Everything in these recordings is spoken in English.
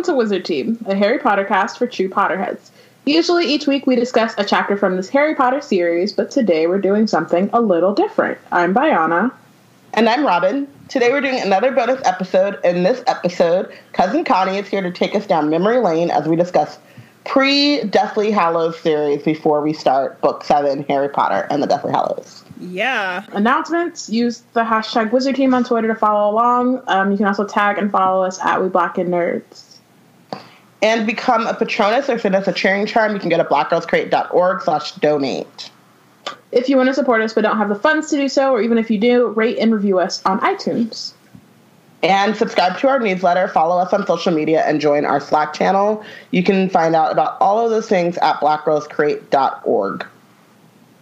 Welcome to Wizard Team, a Harry Potter cast for true Potterheads. Usually, each week we discuss a chapter from this Harry Potter series, but today we're doing something a little different. I'm Biana. And I'm Robin. Today we're doing another bonus episode. In this episode, Cousin Connie is here to take us down memory lane as we discuss pre Deathly Hallows series before we start Book 7 Harry Potter and the Deathly Hallows. Yeah. Announcements use the hashtag Wizard Team on Twitter to follow along. Um, you can also tag and follow us at We Black and Nerds. And become a Patronus or send us a cheering charm. You can go to blackgirlscreate.org slash donate. If you want to support us but don't have the funds to do so, or even if you do, rate and review us on iTunes. And subscribe to our newsletter, follow us on social media, and join our Slack channel. You can find out about all of those things at blackgirlscreate.org.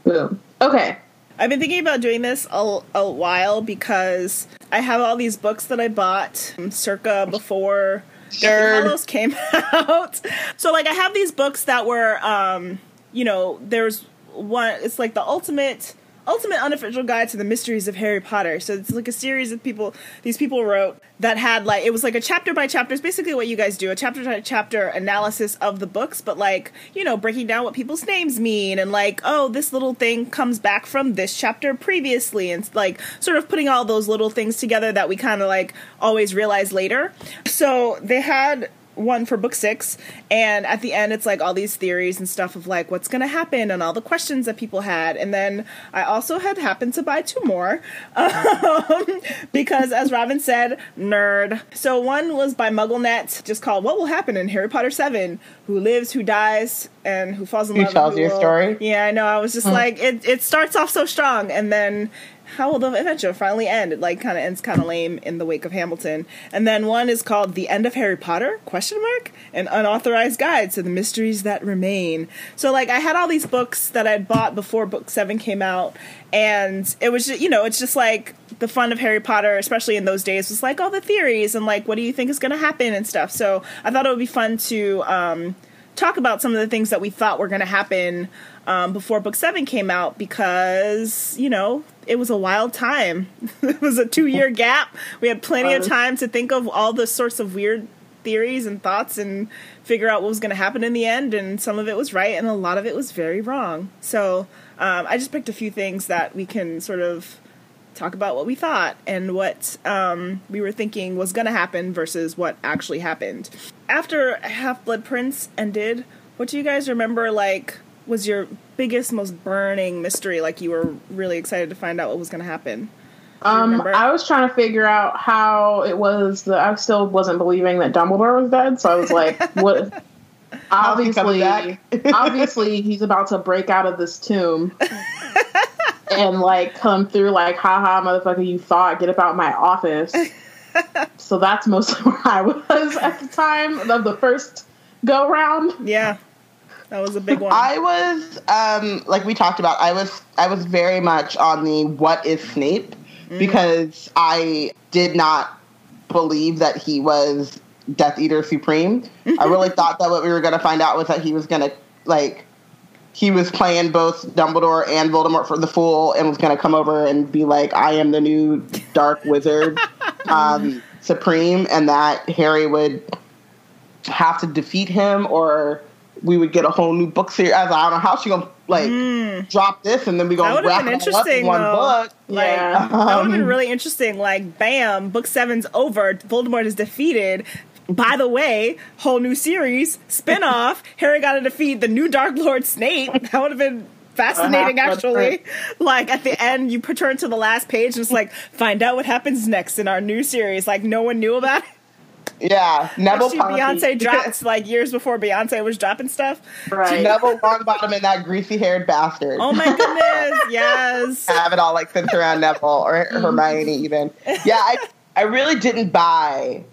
Boom. Okay. I've been thinking about doing this a, a while because I have all these books that I bought um, circa before Hallows came out. so like I have these books that were um, you know, there's one it's like the ultimate ultimate unofficial guide to the mysteries of Harry Potter. So it's like a series of people these people wrote that had like it was like a chapter by chapter. It's basically what you guys do, a chapter by chapter analysis of the books, but like, you know, breaking down what people's names mean and like, oh, this little thing comes back from this chapter previously and like sort of putting all those little things together that we kind of like always realize later. So they had one for book six, and at the end, it's like all these theories and stuff of like what's going to happen and all the questions that people had. And then I also had happened to buy two more um, because, as Robin said, nerd. So one was by MuggleNet, just called "What Will Happen in Harry Potter 7? Who lives, who dies, and who falls in Who love." tells who your will- story? Yeah, I know. I was just like, it. It starts off so strong, and then how will the adventure finally end? It like kind of ends kind of lame in the wake of Hamilton. And then one is called The End of Harry Potter? Question mark? An unauthorized guide to the mysteries that remain. So like I had all these books that I'd bought before book 7 came out and it was just, you know, it's just like the fun of Harry Potter, especially in those days, was like all the theories and like what do you think is going to happen and stuff. So I thought it would be fun to um talk about some of the things that we thought were going to happen um, before book seven came out because you know it was a wild time it was a two year gap we had plenty of time to think of all the sorts of weird theories and thoughts and figure out what was going to happen in the end and some of it was right and a lot of it was very wrong so um, i just picked a few things that we can sort of talk about what we thought and what um, we were thinking was going to happen versus what actually happened. After Half Blood Prince ended, what do you guys remember? Like, was your biggest, most burning mystery? Like, you were really excited to find out what was going to happen. Um. I was trying to figure out how it was that I still wasn't believing that Dumbledore was dead, so I was like, what? How's he coming obviously, obviously, he's about to break out of this tomb and like come through, like, haha, motherfucker, you thought, get about my office. so that's mostly where I was at the time of the first go round. Yeah, that was a big one. I was um like we talked about, I was I was very much on the what is Snape because I did not believe that he was Death Eater Supreme. I really thought that what we were gonna find out was that he was gonna like he was playing both Dumbledore and Voldemort for the Fool and was gonna come over and be like, I am the new Dark Wizard um, Supreme and that Harry would have to defeat him or we would get a whole new book series. I don't know how she gonna like drop this and then we gonna wrap been it up in one though. book. Like Yeah. that would have been really interesting. Like, bam, book seven's over. Voldemort is defeated. By the way, whole new series spin-off. Harry got to defeat the new Dark Lord Snape. That would have been fascinating, Uh-huh, actually. Like at the end, you turn to the last page and it's like, find out what happens next in our new series. Like no one knew about it. Yeah, Neville Actually, Pompey. Beyonce dropped like years before Beyonce was dropping stuff. Right. Neville Longbottom and that greasy haired bastard. Oh my goodness, yes. have it all like centered around Neville or Hermione even. Yeah, I I really didn't buy.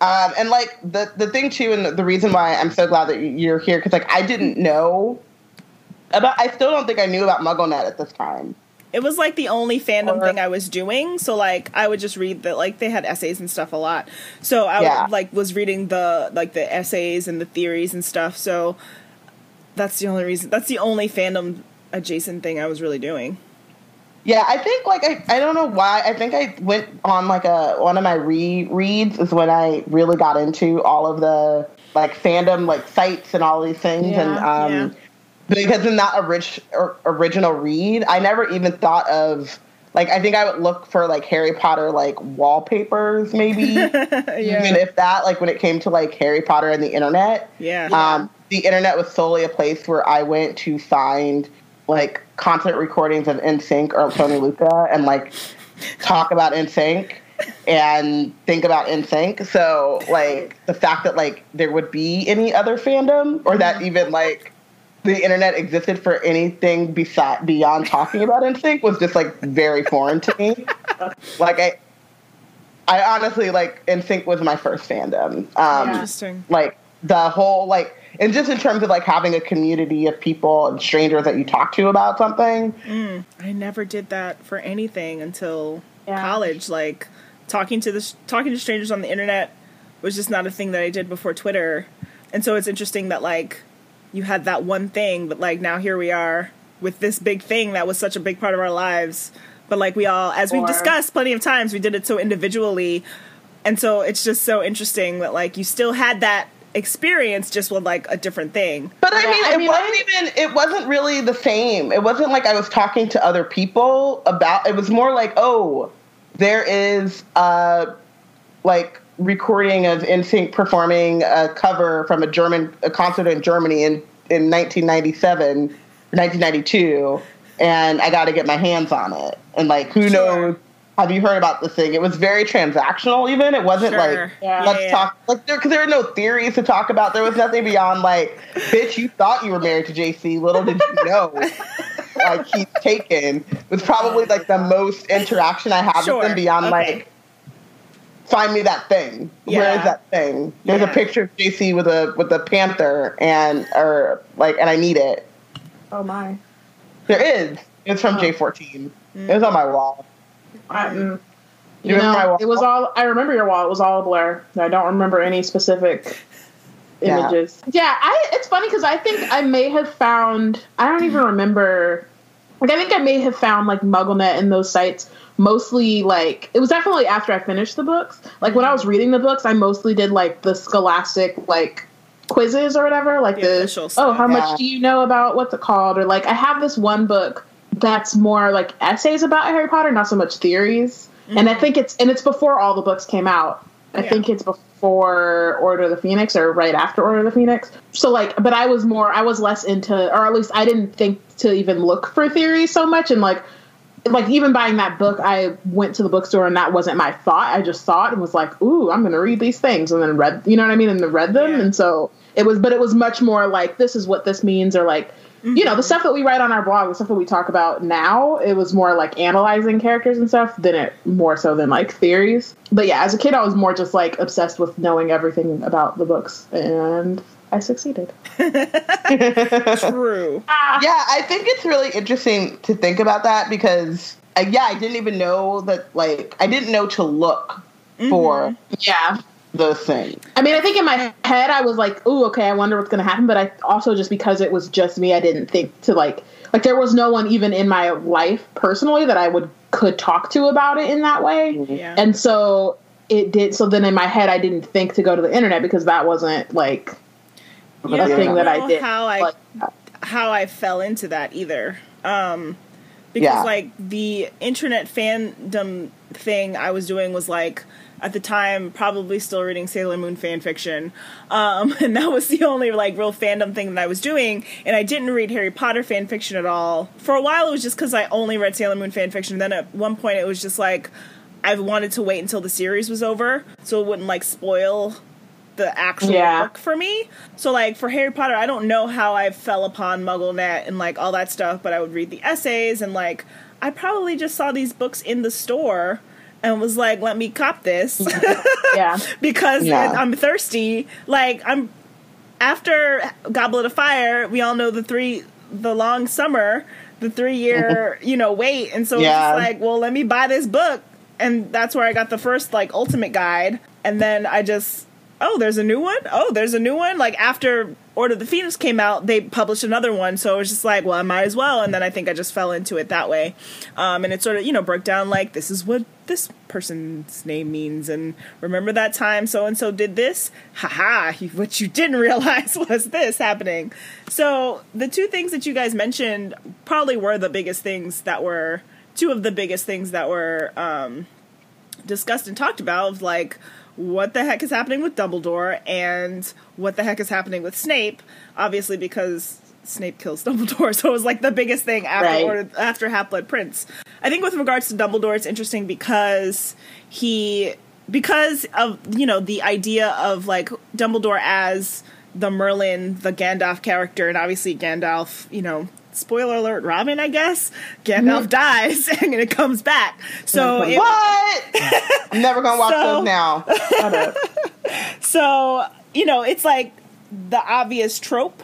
Um, and like the the thing too, and the, the reason why I'm so glad that you're here because like I didn't know about. I still don't think I knew about MuggleNet at this time. It was like the only fandom Or- thing I was doing. So like I would just read the like they had essays and stuff a lot. So I Yeah. would, like was reading the like the essays and the theories and stuff. So that's the only reason. That's the only fandom adjacent thing I was really doing. Yeah, I think like I, I don't know why. I think I went on like a one of my rereads is when I really got into all of the like fandom like sites and all these things Yeah, and um yeah. Because in that orig- or, original read, I never even thought of like I think I would look for like Harry Potter like wallpapers maybe even if that like when it came to like Harry Potter and the internet. Yeah. Um, the internet was solely a place where I went to find like concert recordings of NSYNC or Tony Lucca and like talk about NSYNC and think about NSYNC. So like the fact that like there would be any other fandom or that even like the internet existed for anything beside beyond talking about NSYNC was just like very foreign to me. like I I honestly like NSYNC was my first fandom. Um Interesting. like the whole like and just in terms of like having a community of people and strangers that you talk to about something I never did that for anything until Yeah. college. Like talking to the talking to strangers on the internet was just not a thing that I did before Twitter. And so it's interesting that like you had that one thing, but like now here we are with this big thing that was such a big part of our lives. But like we all, as we've discussed plenty of times, we did it so individually, and so it's just so interesting that like you still had that experience just with like a different thing. but i Yeah, mean I it wasn't I- even it wasn't really the same it wasn't like i was talking to other people about it was more like oh there is uh like recording of NSYNC performing a cover from a german a concert in germany in in 1997 1992 and i got to get my hands on it and like who Sure. knows have you heard about this thing? It was very transactional. Even it wasn't Sure. like Yeah. let's Yeah. talk like there because there are no theories to talk about. There was nothing beyond like, bitch, you thought you were married to JC. Little did you know, like he's taken. It was probably like the most interaction I had Sure. with him beyond Okay. like. Find me that thing. Where Yeah. is that thing? There's a picture of JC with a with a panther and or like and I need it. Oh my. There is. It's from Oh. J14. It was on my wall. I, mm, You you remember my know, wall? it was all. I remember your wall. It was all a blur. I don't remember any specific Yeah. images. Yeah, I. It's funny because I think I may have found. I don't even remember. Like I think I may have found like MuggleNet and those sites mostly like it was definitely after I finished the books. Like when I was mm-hmm. reading the books, I mostly did like the Scholastic like quizzes or whatever. Like The the, official oh, how Yeah. much do you know about what's it called? Or like I have this one book that's more like essays about Harry Potter, not so much theories. And I mm-hmm. think it's and it's before all the books came out. I Yeah. think it's before Order of the Phoenix or right after Order of the Phoenix. So like, but I was more, I was less into, or at least I didn't think to even look for theories so much. And like, like even buying that book, I went to the bookstore and that wasn't my thought. I just saw it and was like, ooh, I'm going to read these things, and then read, you know what I mean, and then read them. Yeah. And so it was, but it was much more like this is what this means, or like. You know, the stuff that we write on our blog, the stuff that we talk about now, it was more like analyzing characters and stuff than it more so than like theories. But yeah, as a kid, I was more just like obsessed with knowing everything about the books, and I succeeded. True. Ah, yeah, I think it's really interesting to think about that because, uh, yeah, I didn't even know that, like, I didn't know to look for yeah. Those thing. I mean, I think in my head, I was like, "Ooh, okay, I wonder what's going to happen." But I also just because it was just me, I didn't think to like like there was no one even in my life personally that I would could talk to about it in that way. Yeah. And so it did. So then in my head, I didn't think to go to the internet because that wasn't like Yeah, a thing that I did. How I Like, how I fell into that either. Um, because Yeah. like the internet fandom thing I was doing was like at the time probably still reading Sailor Moon fan fiction, um, and that was the only like real fandom thing that I was doing. And I didn't read Harry Potter fan fiction at all. For a while, it was just because I only read Sailor Moon fan fiction. Then at one point, it was just like I wanted to wait until the series was over so it wouldn't like spoil the actual Yeah. book for me. So like for Harry Potter, I don't know how I fell upon MuggleNet and like all that stuff, but I would read the essays and like I probably just saw these books in the store and was like, "Let me cop this." Mm-hmm. yeah, because Yeah. I'm thirsty. Like I'm after Goblet of Fire, we all know the three the long summer, the three year, mm-hmm. you know, wait. And so Yeah. it's just like, well, let me buy this book. And that's where I got the first like ultimate guide. And then I just oh, there's a new one. Oh, there's a new one. Like after Order of the Phoenix came out, they published another one. So it was just like, well, I might as well. And then I think I just fell into it that way. Um, and it sort of, you know, broke down like, this is what this person's name means. And remember that time so and so did this? Haha. What you didn't realize was this happening. So the two things that you guys mentioned probably were the biggest things that were, two of the biggest things that were um, discussed and talked about. Like, what the heck is happening with Dumbledore and what the heck is happening with Snape. Obviously, because Snape kills Dumbledore, so it was like the biggest thing after Right. After Half Blood Prince. I think with regards to Dumbledore, it's interesting because he because of you know the idea of like Dumbledore as the Merlin, the Gandalf character, and obviously Gandalf, you know. Spoiler alert, Robin, I guess. Gandalf dies and it comes back. So it, What? I'm never gonna watch So- those now. So, you know, it's like the obvious trope.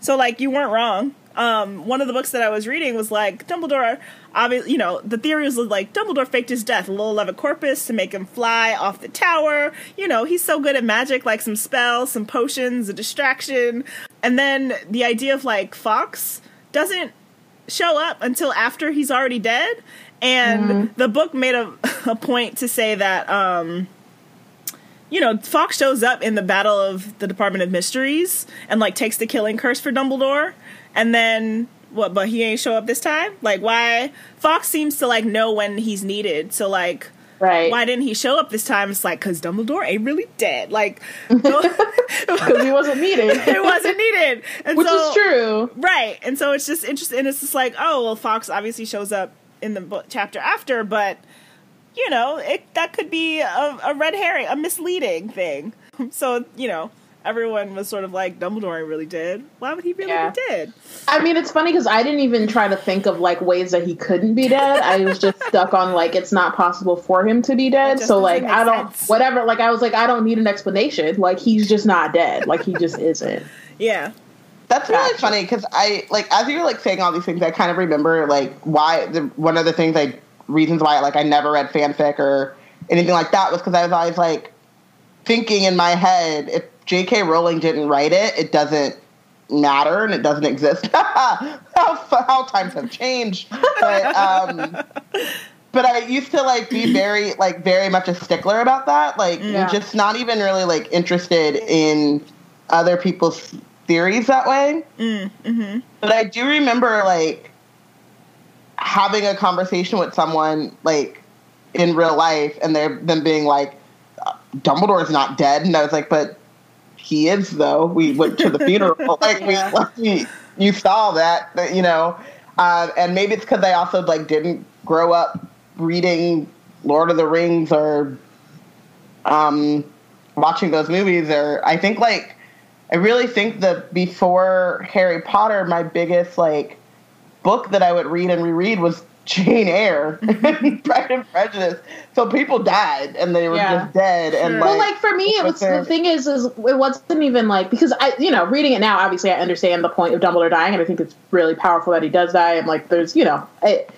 So, like, you weren't wrong. Um, one of the books that I was reading was like Dumbledore. Obviously, you know, the theory was like Dumbledore faked his death, a little Levicorpus to make him fly off the tower. You know, he's so good at magic, like some spells, some potions, a distraction, and then the idea of like Fawkes doesn't show up until after he's already dead. And the book made a, a point to say that um, you know, Fawkes shows up in the Battle of the Department of Mysteries and like takes the killing curse for Dumbledore, and then what? But he ain't show up this time. Like, why? Fawkes seems to like know when he's needed. So like, Right. why didn't he show up this time? It's like because Dumbledore ain't really dead. Like, Because he wasn't needed. it wasn't needed. And Which so, is true. Right. And so it's just interesting. And it's just like, oh, well, Fawkes obviously shows up in the book chapter after, but, you know, it that could be a, a red herring, a misleading thing. So, you know, everyone was sort of like, Dumbledore ain't really did. Why would he really Yeah. be dead? I mean, it's funny because I didn't even try to think of like ways that he couldn't be dead. I was just stuck on like it's not possible for him to be dead. So like I don't sense. whatever. Like I was like I don't need an explanation. Like he's just not dead. Like he just isn't. Yeah. That's really Gotcha. funny because I like as you were like saying all these things, I kind of remember like why the one of the things I reasons why like I never read fanfic or anything like that was because I was always like thinking in my head if J.K. Rowling didn't write it, it doesn't matter and it doesn't exist. how how times have changed, but um, but I used to like be very like very much a stickler about that, like Yeah. just not even really like interested in other people's theories that way. But I do remember like having a conversation with someone like in real life, and they're them being like, "Dumbledore's not dead," and I was like, "But he is, though. We went to the funeral. like we, like, we, you saw that, that, you know." Uh, and maybe it's because I also like didn't grow up reading Lord of the Rings or um, watching those movies, or I think like I really think that before Harry Potter, my biggest like book that I would read and reread was Jane Eyre, Pride and Prejudice. So people died and they were Yeah. just dead. And Sure. like, well, like for me, it was the thing is, is it wasn't even like because I, you know, reading it now, obviously I understand the point of Dumbledore dying, and I think it's really powerful that he does die, and like there's, you know, it,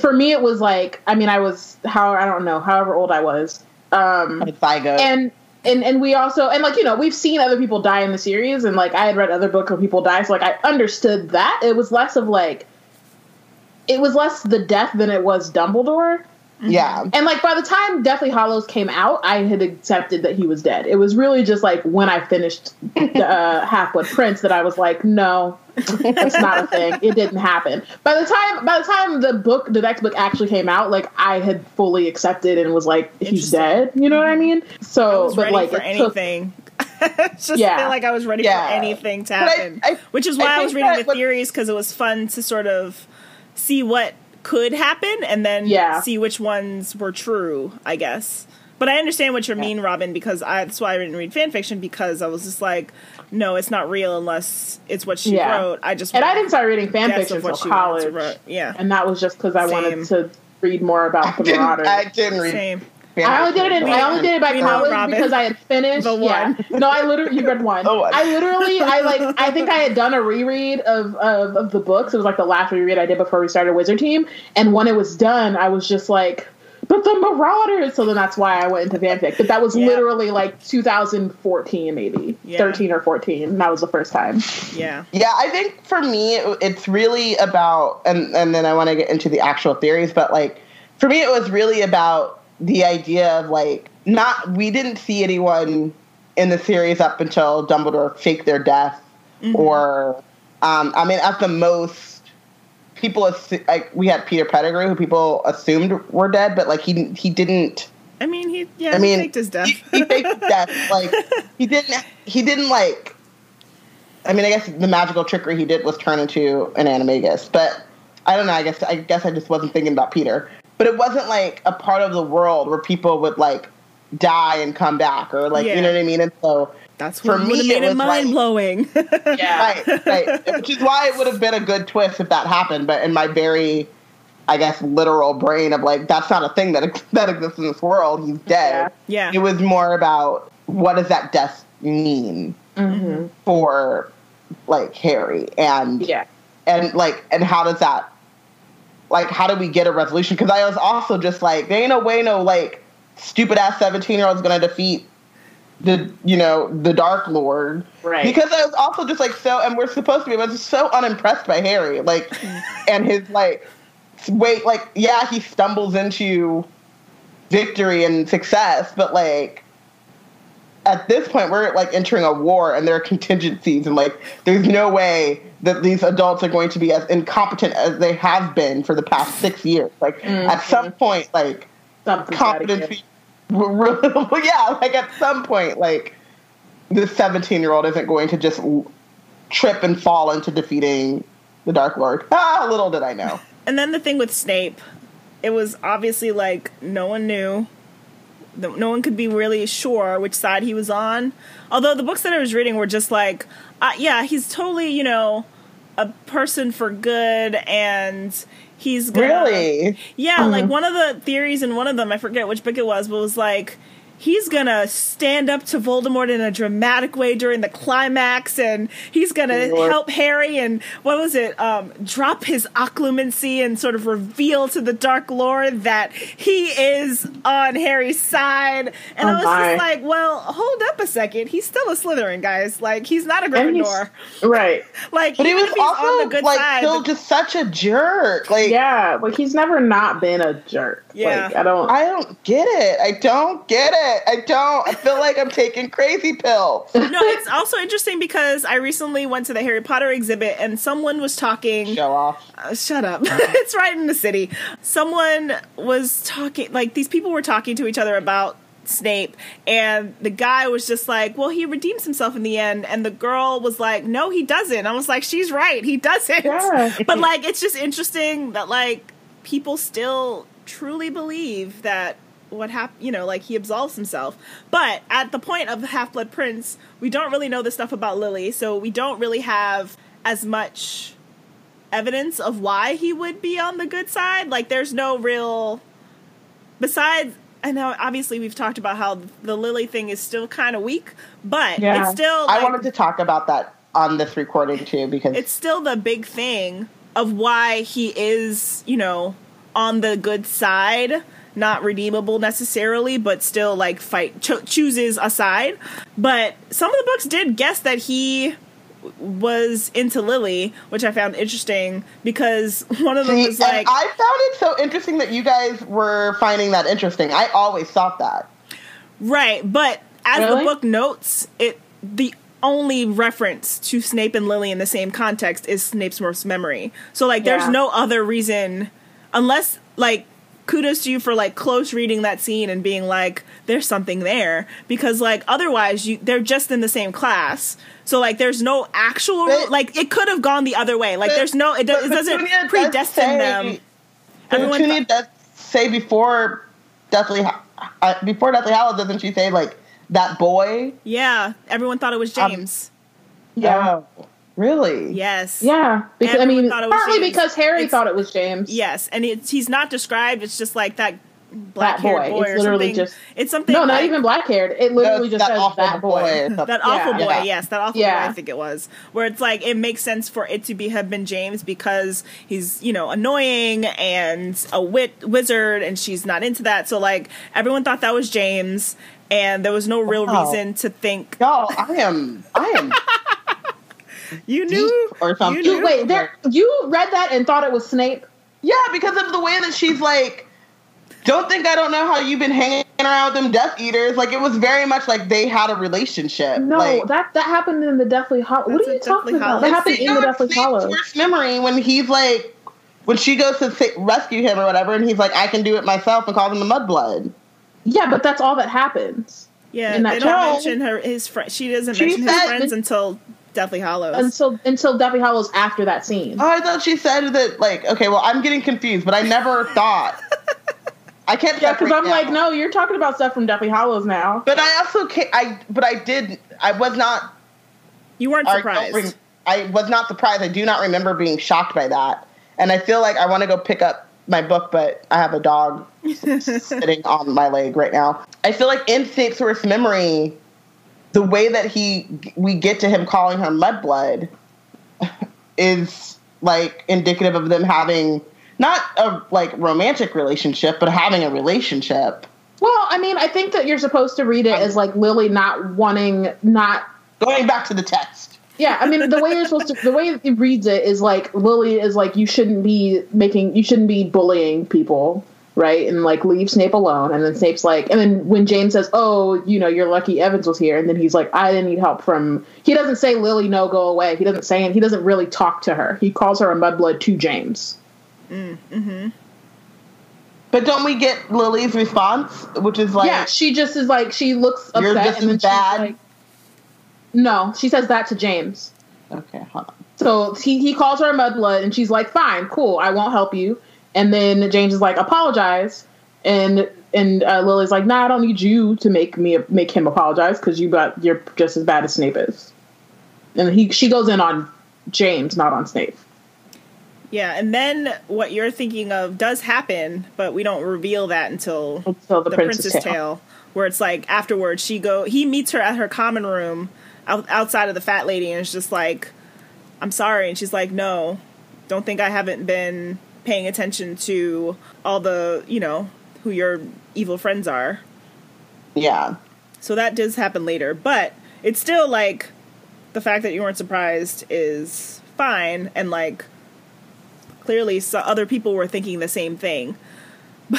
for me it was like, I mean, I was how I don't know, however old I was, um, Zygo. and and and we also and like you know we've seen other people die in the series, and like I had read other books where people die, so like I understood that it was less of like. It was less the death than it was Dumbledore. yeah. And like by the time Deathly Hallows came out, I had accepted that he was dead. It was really just like when I finished uh, Half Blood Prince that I was like, no, that's not a thing. It didn't happen. By the time by the time the book, the next book actually came out, like I had fully accepted and was like, he's dead. You know what I mean? So, I was but ready like for it took- anything. It's just Yeah. feel like I was ready Yeah. for anything to But I- happen. I- which is why I, think was reading the what- theories because it was fun to sort of see what could happen and then Yeah. see which ones were true, I guess. But I understand what you mean, Robin, because I, that's why I didn't read fan fiction because I was just like, no, it's not real unless it's what she Yeah. wrote. I just and I didn't start reading fan fiction until college, to. Yeah, and that was just because I wanted to read more about the Didn't- Marauders. I didn't read. same. I only did it. In, I only did it by We college Robin. because I had finished. The yeah. one. No, I literally you read one. The one. I literally, I like, I think I had done a reread of, of of the books. It was like the last reread I did before we started Wizard Team. And when it was done, I was just like, but the Marauders. So then that's why I went into fanfic. But that was Yeah. literally like 2014, maybe Yeah. 13 or 14. That was the first time. Yeah. Yeah, I think for me, it, it's really about, and and then I want to get into the actual theories, but like for me, it was really about the idea of like not we didn't see anyone in the series up until Dumbledore faked their death, or um, I mean, at the most. People like we had Peter Pettigrew, who people assumed were dead, but like he he didn't. I mean, he yeah, I mean, he faked his death. He, he faked his death. Like he didn't. He didn't like. I mean, I guess the magical trickery he did was turn into an animagus, but I don't know. I guess I guess I just wasn't thinking about Peter. But it wasn't like a part of the world where people would like die and come back, or like Yeah. you know what I mean. And so That's for me, have it made it was like- mind blowing. Yeah. right, right. Which is why it would have been a good twist if that happened. But in my very, I guess, literal brain of like, that's not a thing that that exists in this world. He's dead. Yeah. It was more about what does that death mean Mm-hmm. for like Harry and Yeah. and like and how does that like how do we get a resolution? Because I was also just like, there ain't no way no like stupid ass seventeen year old's gonna defeat the you know the Dark Lord, Right. Because I was also just like so, and we're supposed to be, but I was so unimpressed by Harry, like, and his like wait, like yeah, he stumbles into victory and success, but like at this point we're like entering a war and there are contingencies and like there's no way that these adults are going to be as incompetent as they have been for the past six years. Like at some point like Something's gotta competency well, yeah like at some point like this 17 year old isn't going to just trip and fall into defeating the dark lord. Ah little did i know. And then the thing with Snape, it was obviously like no one knew. No no one could be really sure which side he was on. Although the books that I was reading were just like, uh, yeah, he's totally, you know, a person for good and he's gonna. really Yeah, like hmm. one of the theories in one of them, I forget which book it was, but was like he's gonna stand up to Voldemort in a dramatic way during the climax, and he's gonna Lord. help Harry and what was it? Um, drop his occlumency and sort of reveal to the Dark Lord that he is on Harry's side. And Oh I was my. just like, well, hold up a second, he's still a Slytherin, guys. Like he's not a Gryffindor. Right. Like but he was also on the good like side, still just such a jerk like Yeah. Like he's never not been a jerk. Yeah. Like I don't. I don't get it. I don't get it. I don't. I feel like I'm taking crazy pills. no, it's also interesting because I recently went to the Harry Potter exhibit and someone was talking. Show off. Uh, shut up. it's right in the city. Someone was talking, like, these people were talking to each other about Snape, and the guy was just like, well, he redeems himself in the end. And the girl was like, no, he doesn't. I was like, she's right. He doesn't. Yeah. but, like, it's just interesting that, like, people still truly believe that what happened, you know, like he absolves himself. But at the point of the Half Blood Prince, we don't really know the stuff about Lily, so we don't really have as much evidence of why he would be on the good side. Like, there's no real. Besides, I know obviously we've talked about how the Lily thing is still kind of weak, but Yeah. it's still. I wanted to talk about that on this recording too because it's still the big thing of why he is, you know, on the good side, not redeemable necessarily, but still like fight cho- chooses a side. But some of the books did guess that he was into Lily, which I found interesting because one of them See, was like, I found it so interesting that you guys were finding that interesting. I always thought that. Right, but as the book notes, it the only reference to Snape and Lily in the same context is Snape's worst memory. So like there's Yeah. no other reason unless like kudos to you for like close reading that scene and being like there's something there because like otherwise you they're just in the same class. So like there's no actual But- like it could have gone the other way. Like But- there's no it, do, but it doesn't Petunia does predestine say- them. But Everyone Petunia thought- does say before Deathly uh, before Deathly Hallows, doesn't she say like that boy? Yeah, everyone thought it was Um, James. Yeah. Oh, really? yes. Yeah. Because I mean, thought it was partly James. because Harry It's- thought it was James. Yes, and it's, he's not described. It's just like that black that boy. haired boy, It's or literally something. just it's something. no, not even black haired. It literally just that says awful that boy. That awful boy, Yeah. yes, that awful Yeah. boy. I think it was where it's like it makes sense for it to be have been James because he's you know annoying and a wit wizard, and she's not into that. So like everyone thought that was James, and there was no real Wow. reason to think Y'all, I am, I am you knew or something. You You, wait, there. You read that and thought it was Snape. Yeah, because of the way that she's like, don't think I don't know how you've been hanging around them Death Eaters. Like it was very much like they had a relationship. No, like, that that happened in the Deathly Hallow. What are you talking about? Hallows. That happened in the Deathly Snape's Hallows. worst memory when he's like, when she goes to sa- rescue him or whatever, and he's like, I can do it myself, and calls him the Mudblood. Yeah, but that's all that happens Yeah, in that they don't show. mention her his friend. She doesn't She mention his friends that- until Deathly Hallows. until until Deathly Hallows after that scene. Oh, I thought she said that. Like, okay, well, I'm getting confused, but I never thought. I can't. Yeah, because I'm now. like, no, you're talking about stuff from Deathly Hallows now. But I also can't. I but I did. I was not you weren't surprised. rem- I was not surprised. I do not remember being shocked by that. And I feel like I want to go pick up my book, but I have a dog sitting on my leg right now. I feel like in Snape's worst memory, the way that he we get to him calling her mudblood is like indicative of them having not a like romantic relationship, but having a relationship. Well, I mean, I think that you're supposed to read it um, as like Lily not wanting, not. Going back to the text. Yeah, I mean, the way you're supposed to, the way it reads it is like Lily is like, you shouldn't be making, you shouldn't be bullying people, right? And like leave Snape alone. And then Snape's like, and then when James says, oh, you know, you're lucky Evans was here. And then he's like, I didn't need help from, he doesn't say, Lily, no, go away. He doesn't say, it. he doesn't really talk to her. He calls her a mudblood to James. Mm, hmm But don't we get Lily's response, which is like, yeah, she just is like she looks upset You're just and then bad? she's like No, she says that to James. okay, hold on. So he he calls her a mudblood and she's like, "Fine, cool, I won't help you." And then James is like, "Apologize." And and uh, Lily's like, "Nah, I don't need you to make me make him apologize because you got you're just as bad as Snape is." And he she goes in on James, not on Snape. Yeah, and then what you're thinking of does happen, but we don't reveal that until Until the, the Princess, Prince's Tale. Tale. where it's like afterwards she go he meets her at her common room out, outside of the fat lady and it's just like I'm sorry and she's like no don't think I haven't been paying attention to all the you know who your evil friends are Yeah. so that does happen later but it's still like the fact that you weren't surprised is fine and like clearly so other people were thinking the same thing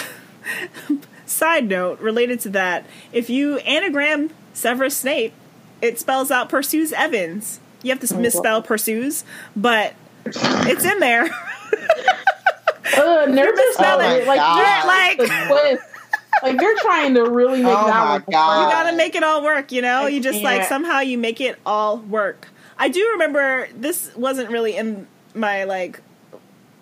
Side note related to that, if you anagram Severus Snape, it spells out Pursues Evans. You have to Oh, misspell Pursues, but it's in there. Ugh, nervous misspelling. about Oh it. Like, God. you're Like- like you're trying to really make Oh that my one. God. you gotta make it all work, you know? I You just like can't. somehow you make it all work. I do remember this wasn't really in my like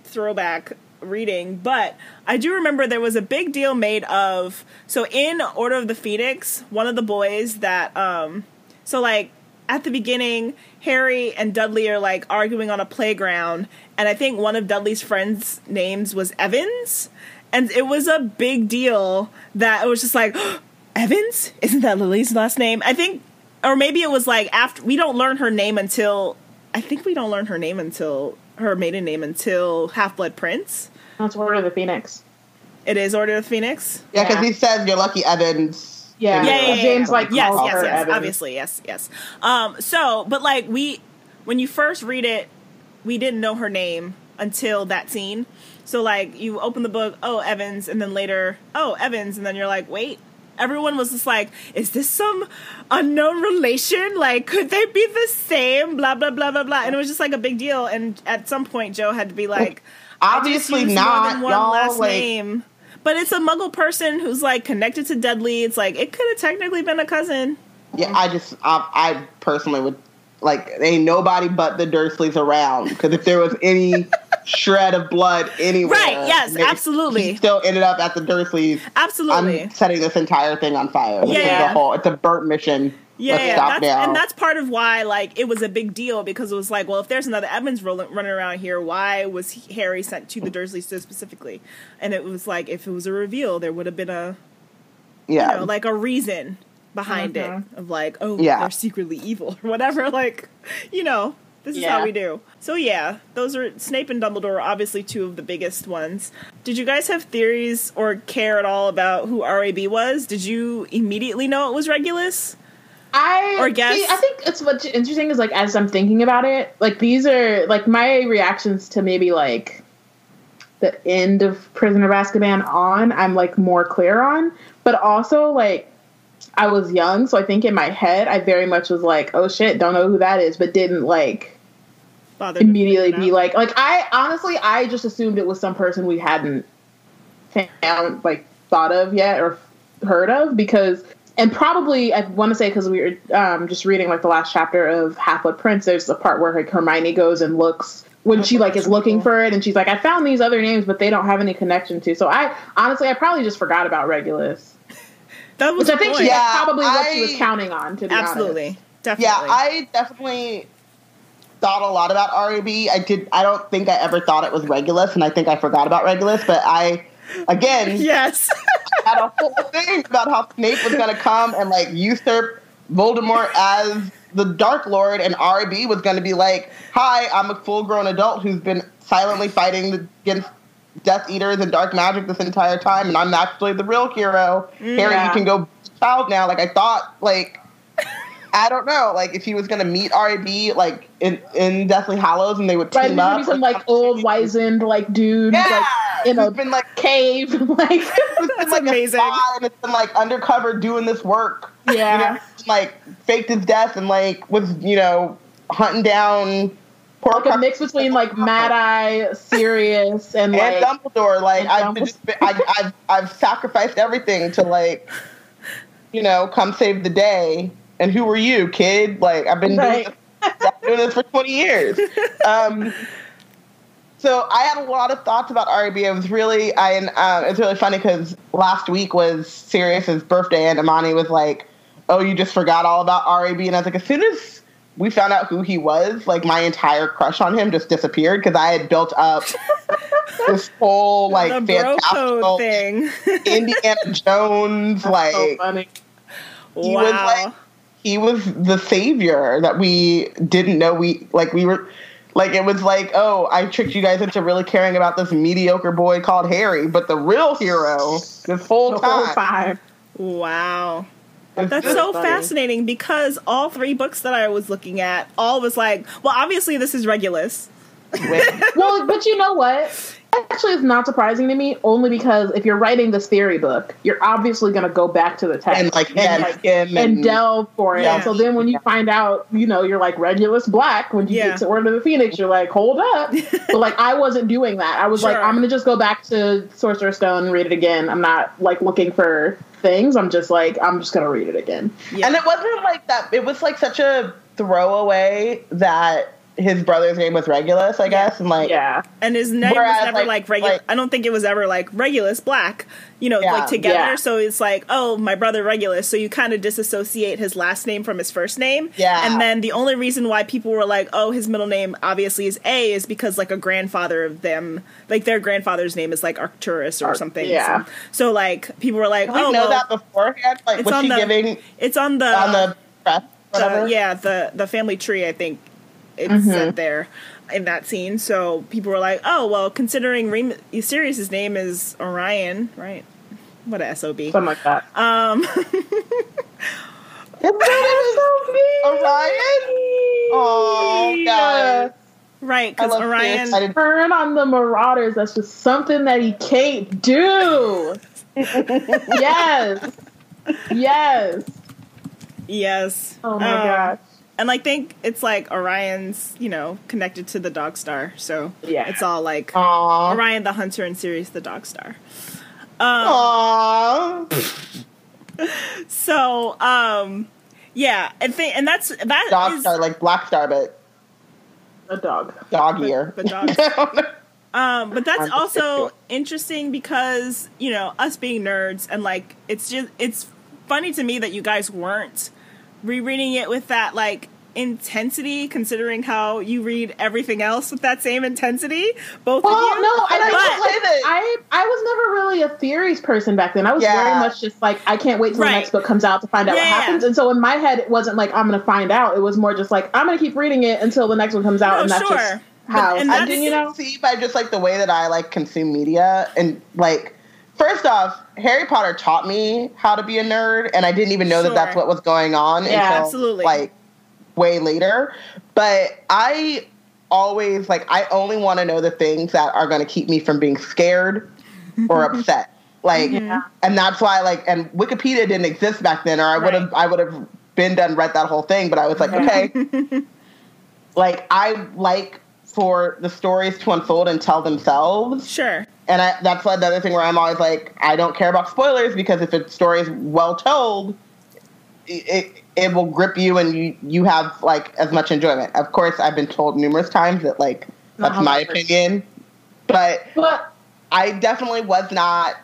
throwback reading, but I do remember there was a big deal made of so in Order of the Phoenix, one of the boys that um so like at the beginning, Harry and Dudley are like arguing on a playground, and I think one of Dudley's friends' names was Evans. And it was a big deal that it was just like, Evans? Isn't that Lily's last name? I think, or maybe it was like after, we don't learn her name until, I think we don't learn her name until, her maiden name until Half Blood Prince. That's Order of the Phoenix. It is Order of the Phoenix. Yeah, because Yeah. he says you're lucky Evans. Yeah. Yeah, yeah, yeah, James like yes, yes, yes, Evans. obviously, yes, yes. Um, so, but like we, when you first read it, we didn't know her name until that scene. So like you open the book, oh Evans, and then later, oh Evans, and then you're like, wait. Everyone was just like, is this some unknown relation? Like, could they be the same? Blah blah blah blah blah. And it was just like a big deal. And at some point, Jo had to be like, Obviously not, one y'all, last like- name. But it's a Muggle person who's like connected to Dudley. It's like it could have technically been a cousin. Yeah, I just, I, I personally would like. Ain't nobody but the Dursleys around because if there was any shred of blood anywhere, Right, yes, they- absolutely. he still ended up at the Dursleys. Absolutely. I'm setting this entire thing on fire. This Yeah, is yeah. the whole. It's a burnt mission. Yeah, yeah, that's, now. and that's part of why like it was a big deal because it was like, well, if there's another Evans rolling, running around here, why was Harry sent to the Dursleys so specifically? And it was like, if it was a reveal, there would have been a yeah. you know, like a reason behind it uh-huh. of like, oh, Yeah. they're secretly evil or whatever. Like, you know, this is Yeah. how we do. So yeah, those are Snape and Dumbledore are obviously two of the biggest ones. Did you guys have theories or care at all about who RAB was? Did you immediately know it was Regulus? I Or guess? see, I think it's what's interesting is like as I'm thinking about it, like these are like my reactions to maybe like the end of Prisoner of Azkaban on. I'm like more clear on, but also like I was young, so I think in my head I very much was like, oh shit, don't know who that is, but didn't like immediately be like like I honestly I just assumed it was some person we hadn't found like thought of yet or heard of because and probably I want to say because we were um, just reading like the last chapter of Half Blood Prince. There's the part where like Hermione goes and looks when she like is looking for it, and she's like, I found these other names, but they don't have any connection to. So I honestly I probably just forgot about Regulus, that was which I think she, Yeah, that's probably what she was counting on. To be absolutely, honest. definitely. Yeah, I definitely thought a lot about RAB. I did. I don't think I ever thought it was Regulus, and I think I forgot about Regulus. But I, again, yes. had a whole thing about how Snape was going to come and like usurp Voldemort as the Dark Lord, and RAB was going to be like, "Hi, I'm a full-grown adult who's been silently fighting against." Death Eaters and dark magic this entire time, and I'm actually the real hero. Mm, Harry, you can go child now. Like I thought, like I don't know, like if he was gonna meet RAB like in in Deathly Hallows and they would Right, team there's up. gonna be some or like old wizened like dude yeah, like in who's a been like cave like who's been, That's like amazing. A and it's been like undercover doing this work. yeah. you know, like faked his death and like was you know hunting down. Like a mix between like Mad Eye, Sirius, and and like Dumbledore. Like and I've Dumbledore. just been, I, I've I've sacrificed everything to like, you know, come save the day. And who are you, kid? Like I've been Right. doing, this, I've been doing this for twenty years. Um, so I had a lot of thoughts about RAB. It was really I and um, it's really funny because last week was Sirius's birthday, and Amani was like, "Oh, you just forgot all about RAB," and I was like, as soon as we found out who he was, like my entire crush on him just disappeared because I had built up this whole like the fantastical thing. Indiana Jones, that's like so funny. He wow. was, like- he was the savior that we didn't know we like we were like it was like oh I tricked you guys into really caring about this mediocre boy called Harry, but the real hero this whole The time. whole time. wow. Was That's so funny. fascinating because all three books that I was looking at, all was like, well, obviously this is Regulus. Well, but you know what? Actually, it's not surprising to me. Only because if you're writing this theory book, you're obviously going to go back to the text and like and, and, like, him and and, delve for it. Yeah. And so then when you find out, you know, you're like Regulus Black. When you Yeah. get to Order of the Phoenix, you're like, hold up. but like, I wasn't doing that. I was like, I'm going to just go back to Sorcerer's Stone and read it again. I'm not like looking for things. I'm just like, I'm just going to read it again. Yeah. and it wasn't like that. It was like such a throwaway that his brother's name was Regulus, I guess, and like Yeah. and his name Whereas, was never like- like, regular. like- I don't think it was ever like Regulus Black, you know, Yeah. like together. Yeah. So it's like, oh, my brother Regulus. So you kind of disassociate his last name from his first name. Yeah. And then the only reason why people were like, oh, his middle name obviously is A is because like a grandfather of them, like their grandfather's name is like Arcturus or Arc- something. yeah. So, so, like people were like, did we oh, know well, that beforehand? Like it's was on she the- giving it's on the on the press? the- yeah, the the family tree. I think it's Mm-hmm. said there in that scene. So people were like, "Oh, well, considering Reem- Sirius's name is Orion, right? What a sob." Something like that. Um, Orion. Oh, guys. right? Because Orion. this. I Turn on the Marauders. That's just something that he can't do. yes. Yes. Yes. Oh my Um, gosh. And I think it's like Orion's, you know, connected to the Dog Star. So Yeah. it's all like Aww. Orion the Hunter and Sirius the Dog Star. Aww. So, um, yeah, and think, and that's that Dog is- star, like black star, but A dog. dog But- ear. but dogs. Um, but that's also interesting because you know us being nerds and like it's just it's funny to me that you guys weren't rereading it with that like intensity considering how you read everything else with that same intensity both well, of you no, I, I but, will say I I was never really a theories person back then. I was Yeah. very much just like I can't wait till Right. the next book comes out to find out Yeah, what yeah. happens. And so in my head, it wasn't like I'm gonna find out. It was more just like I'm gonna keep reading it until the next one comes out, No, and that's sure. just But- how and I that's- did. You know, see by just like the way that I like consume media and like first off, Harry Potter taught me how to be a nerd, and I didn't even know Sure. that that's what was going on Yeah, until absolutely. like way later. But I always like I only want to know the things that are going to keep me from being scared or upset. Like, mm-hmm. Yeah. and that's why like and Wikipedia didn't exist back then, or I would have Right. I would have been done read that whole thing. But I was like, Yeah. okay, like I like for the stories to unfold and tell themselves. sure And I, that's like another thing where I'm always like, I don't care about spoilers because if a story is well told, it, it it will grip you and you you have like as much enjoyment. Of course, I've been told numerous times that like that's my opinion, but but I definitely was not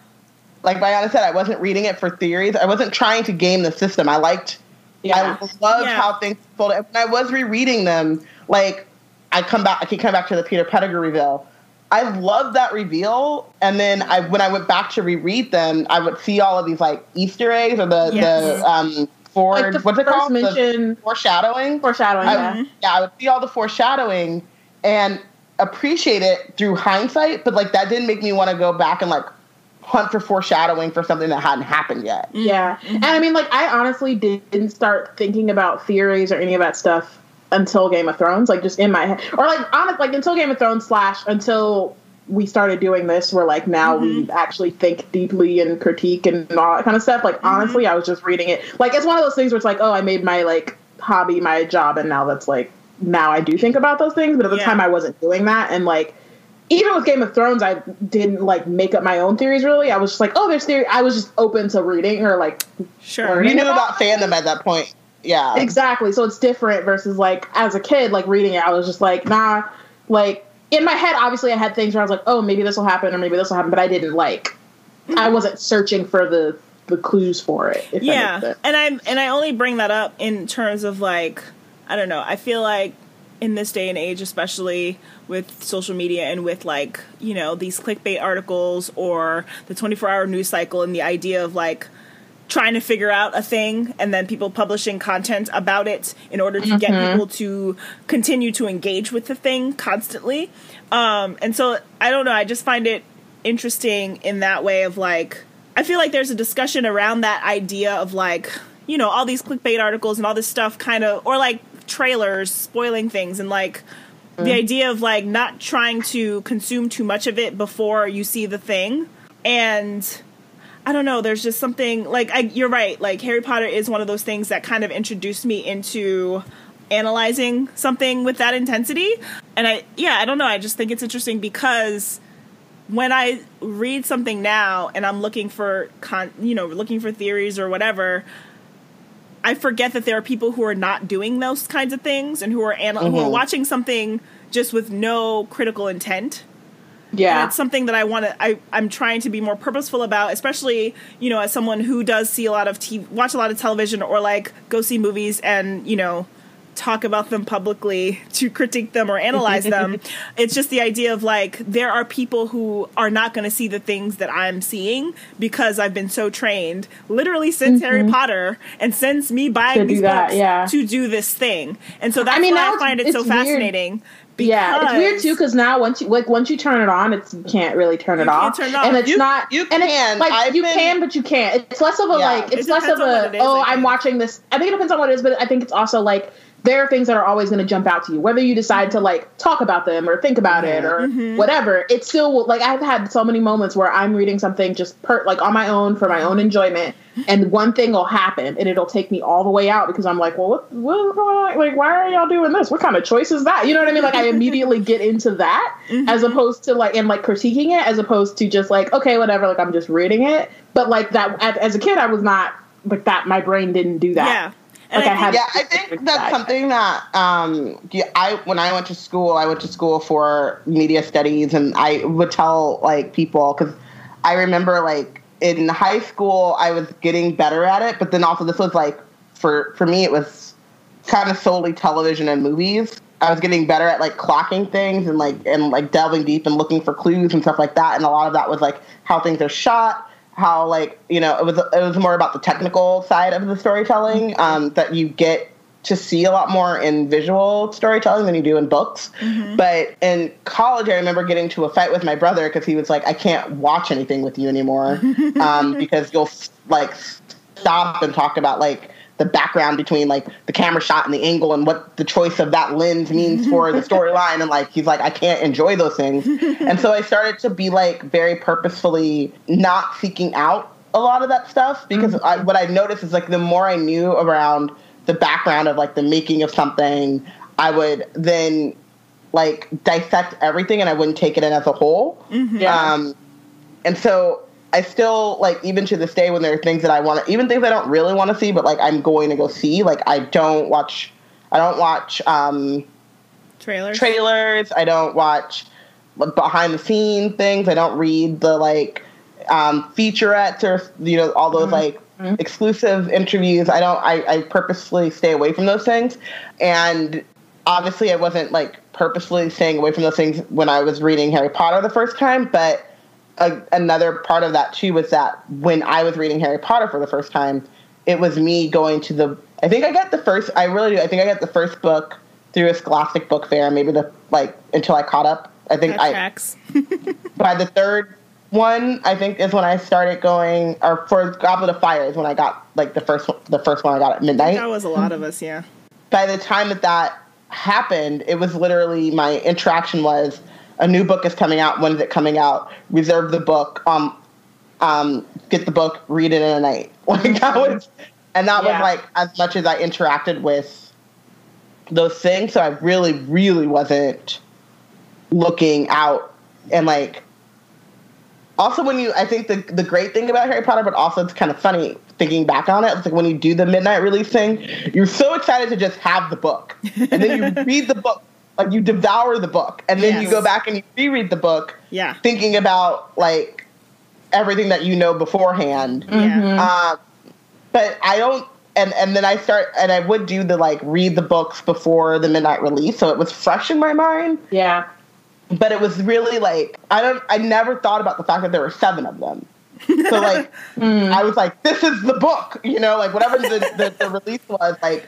like Diana said. I wasn't reading it for theories. I wasn't trying to game the system. I liked yeah, I loved Yeah. how things folded. When I was rereading them, like I come back, I keep coming back to the Peter Pettigrew reveal. I loved that reveal, and then I, when I went back to reread them, I would see all of these like Easter eggs or the Yes. the um forward like the what's it called The mention foreshadowing. foreshadowing. I, yeah. yeah, I would see all the foreshadowing and appreciate it through hindsight, but like that didn't make me want to go back and like hunt for foreshadowing for something that hadn't happened yet. Yeah. And I mean, like, I honestly didn't start thinking about theories or any of that stuff until Game of Thrones, like, just in my head. Or, like, honest, like, until Game of Thrones, slash, until we started doing this, where, like, now we mm-hmm. actually think deeply and critique and all that kind of stuff. Like, mm-hmm. honestly, I was just reading it. Like, it's one of those things where it's like, oh, I made my, like, hobby my job, and now that's, like, now I do think about those things. But at the Yeah. time, I wasn't doing that. And, like, even with Game of Thrones, I didn't like make up my own theories. Really, I was just like, "Oh, there's theory." I was just open to reading or like sure You knew about fandom at that point. Yeah. exactly. So it's different versus like as a kid, like reading it, I was just like, nah. Like in my head, obviously, I had things where I was like, "Oh, maybe this will happen," or maybe this will happen, but I didn't like. I mm-hmm. wasn't searching for the the clues for it. If that makes yeah sense. and i'm and i only bring that up in terms of like i don't know i feel like in this day and age especially with social media and with like you know these clickbait articles or the 24 hour news cycle and the idea of like trying to figure out a thing and then people publishing content about it in order to get people to continue to engage with the thing constantly. Um and so i don't know i just find it interesting in that way of like I feel like there's a discussion around that idea of like, you know, all these clickbait articles and all this stuff kind of or like trailers spoiling things and like the idea of like not trying to consume too much of it before you see the thing. And I don't know, there's just something like I you're right, like Harry Potter is one of those things that kind of introduced me into analyzing something with that intensity. And I yeah, I don't know, I just think it's interesting because when I read something now and I'm looking for con, you know, looking for theories or whatever, I forget that there are people who are not doing those kinds of things and who are anal- who are Mhm. watching something just with no critical intent. And yeah, it's something that I want to. I I'm trying to be more purposeful about, especially you know as someone who does see a lot of TV, watch a lot of television, or like go see movies and you know talk about them publicly to critique them or analyze them. It's just the idea of like there are people who are not going to see the things that I'm seeing because I've been so trained, literally since Harry mm-hmm. Potter and since me buying To these that, books yeah. to do this thing. And so that's mean, why I find it so weird. fascinating. Yeah. It's weird too because- because now once you like once you turn it on, it's you can't really turn it off, turn it off. and it's You- not. you and can. It's, like I've you been- can, but you can't. It's less of a Yeah. like. It's It less of depends on what a is, oh, I'm watching this. I think it depends on what it is, but I think it's also like there are things that are always going to jump out to you, whether you decide to like talk about them or think about it or Mm-hmm. whatever. It still will. Like I've had so many moments where I'm reading something just per like on my own for my own enjoyment, and one thing will happen and it'll take me all the way out because I'm like, well, what, going? Like, why are y'all doing this? What kind of choice is that? You know what I mean? Like, I immediately get into that as opposed to like and like critiquing it, as opposed to just like, okay, whatever. Like, I'm just reading it. But like that as, as a kid, I was not like that. My brain didn't do that. Yeah. And Like I, I had. yeah, I think that's something that um, yeah, I when I went to school, I went to school for media studies, and I would tell like people because I remember like in high school I was getting better at it, but then also this was like for for me it was kind of solely television and movies. I was getting better at like clocking things and like and like delving deep and looking for clues and stuff like that. And a lot of that was like how things are shot, how like you know it was it was more about the technical side of the storytelling um, that you get to see a lot more in visual storytelling than you do in books. Mm-hmm. But in college, I remember getting to a fight with my brother because he was like, "I can't watch anything with you anymore um, because you'll like stop and talk about like." The background between like the camera shot and the angle and what the choice of that lens means for the storyline and like he's like I can't enjoy those things. and so I started to be like very purposefully not seeking out a lot of that stuff because mm-hmm. I, what I noticed is like the more I knew around the background of like the making of something, I would then like dissect everything and I wouldn't take it in as a whole. Mm-hmm. Yeah. Um, and so I still like even to this day when there are things that I want to even things I don't really want to see, but like I'm going to go see. Like I don't watch I don't watch um trailers. Trailers. I don't watch behind the scene things. I don't read the like um featurettes or you know all those mm-hmm. like mm-hmm. exclusive interviews. I don't I, I purposely stay away from those things. And obviously I wasn't like purposely staying away from those things when I was reading Harry Potter the first time, but a, another part of that too was that when I was reading Harry Potter for the first time, it was me going to the. I think I got the first. I really do. I think I got the first book through a Scholastic book fair. Maybe the like until I caught up. I think that I. Tracks. by the third one, I think is when I started going. Or for Goblet of Fire is when I got like the first the first one I got at midnight. That was a lot of us, yeah. By the time that that happened, it was literally my interaction was a new book is coming out. When is it coming out? Reserve the book. Um, um, get the book, read it in a night. Like that was, and that yeah. was like as much as I interacted with those things. So I really, really wasn't looking out and like. Also, when you, I think the the great thing about Harry Potter, but also it's kind of funny thinking back on it. It's like when you do the midnight release thing, you're so excited to just have the book, and then you read the book like you devour the book and then yes. you go back and you reread the book yeah thinking about like everything that you know beforehand mm-hmm. uh, but i don't and and then i start and i would do the like read the books before the midnight release so it was fresh in my mind yeah but it was really like i don't i never thought about the fact that there were seven of them so like mm. i was like this is the book you know like whatever the, the, the release was like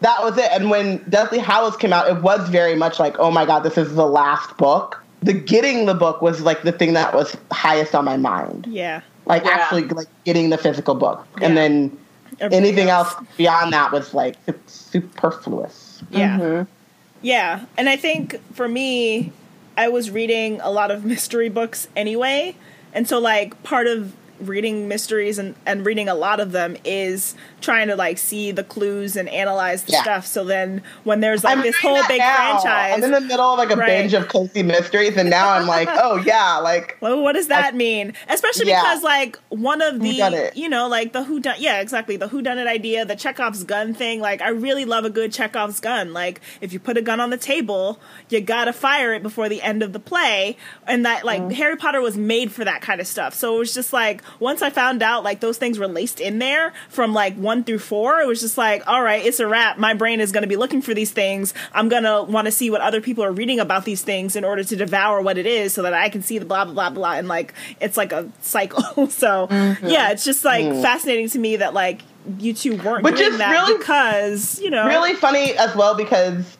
that was it. And when Deathly Hallows came out, it was very much like, oh my god, this is the last book. The getting the book was like the thing that was highest on my mind. Yeah. Like yeah. actually like getting the physical book. Yeah. And then Everything anything else. else. beyond that was like superfluous. Yeah. Mm-hmm. Yeah. And I think for me, I was reading a lot of mystery books anyway. And so like part of reading mysteries and, and reading a lot of them is trying to like see the clues and analyze the yeah. stuff. So then when there's like I'm this whole big now. franchise, I'm in the middle of like a right. binge of cozy mysteries, and now I'm like, oh yeah, like well, what does that I, mean? Especially yeah. because like one of the you know like the who done yeah exactly the who done it idea, the Chekhov's gun thing. Like I really love a good Chekhov's gun. Like if you put a gun on the table, you gotta fire it before the end of the play, and that like mm. Harry Potter was made for that kind of stuff. So it was just like once I found out like those things were laced in there from like one through four, it was just like, all right, it's a wrap. My brain is going to be looking for these things. I'm going to want to see what other people are reading about these things in order to devour what it is so that I can see the blah, blah, blah, blah. And like, it's like a cycle. so mm-hmm. yeah, it's just like mm. fascinating to me that like you two weren't Which doing that really, because, you know. Really funny as well because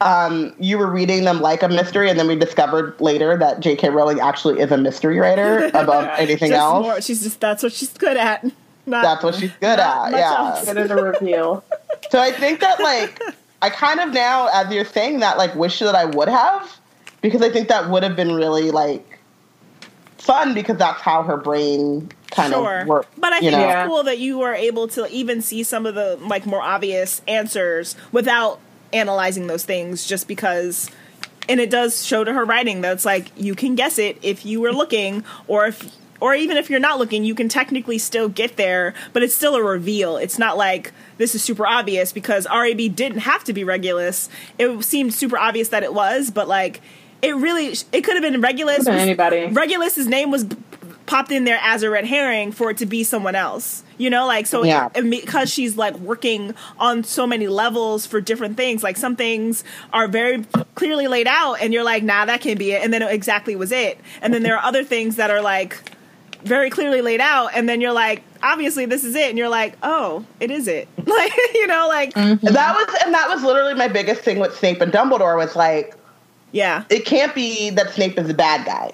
um, you were reading them like a mystery, and then we discovered later that J.K. Rowling actually is a mystery writer above anything else. More, she's just that's what she's good at. Not, that's what she's good at. Yeah, good at a reveal. so I think that like I kind of now, as you're saying that, like wish that I would have, because I think that would have been really like fun because that's how her brain kind sure. of works. But I think know? it's cool that you were able to even see some of the like more obvious answers without analyzing those things just because and it does show to her writing that it's like you can guess it if you were looking or if or even if you're not looking you can technically still get there but it's still a reveal. It's not like this is super obvious because rab didn't have to be regulus. It seemed super obvious that it was but like it really it could have been regulus. Anybody. Regulus's name was popped in there as a red herring for it to be someone else. You know, like so Yeah. and because she's like working on so many levels for different things. Like some things are very clearly laid out, and you're like, nah, that can't be it. And then it exactly was it. And then there are other things that are like very clearly laid out, and then you're like, obviously this is it, and you're like, oh, it is it. Like you know, like And that was and that was literally my biggest thing with Snape and Dumbledore was like yeah, it can't be that Snape is a bad guy.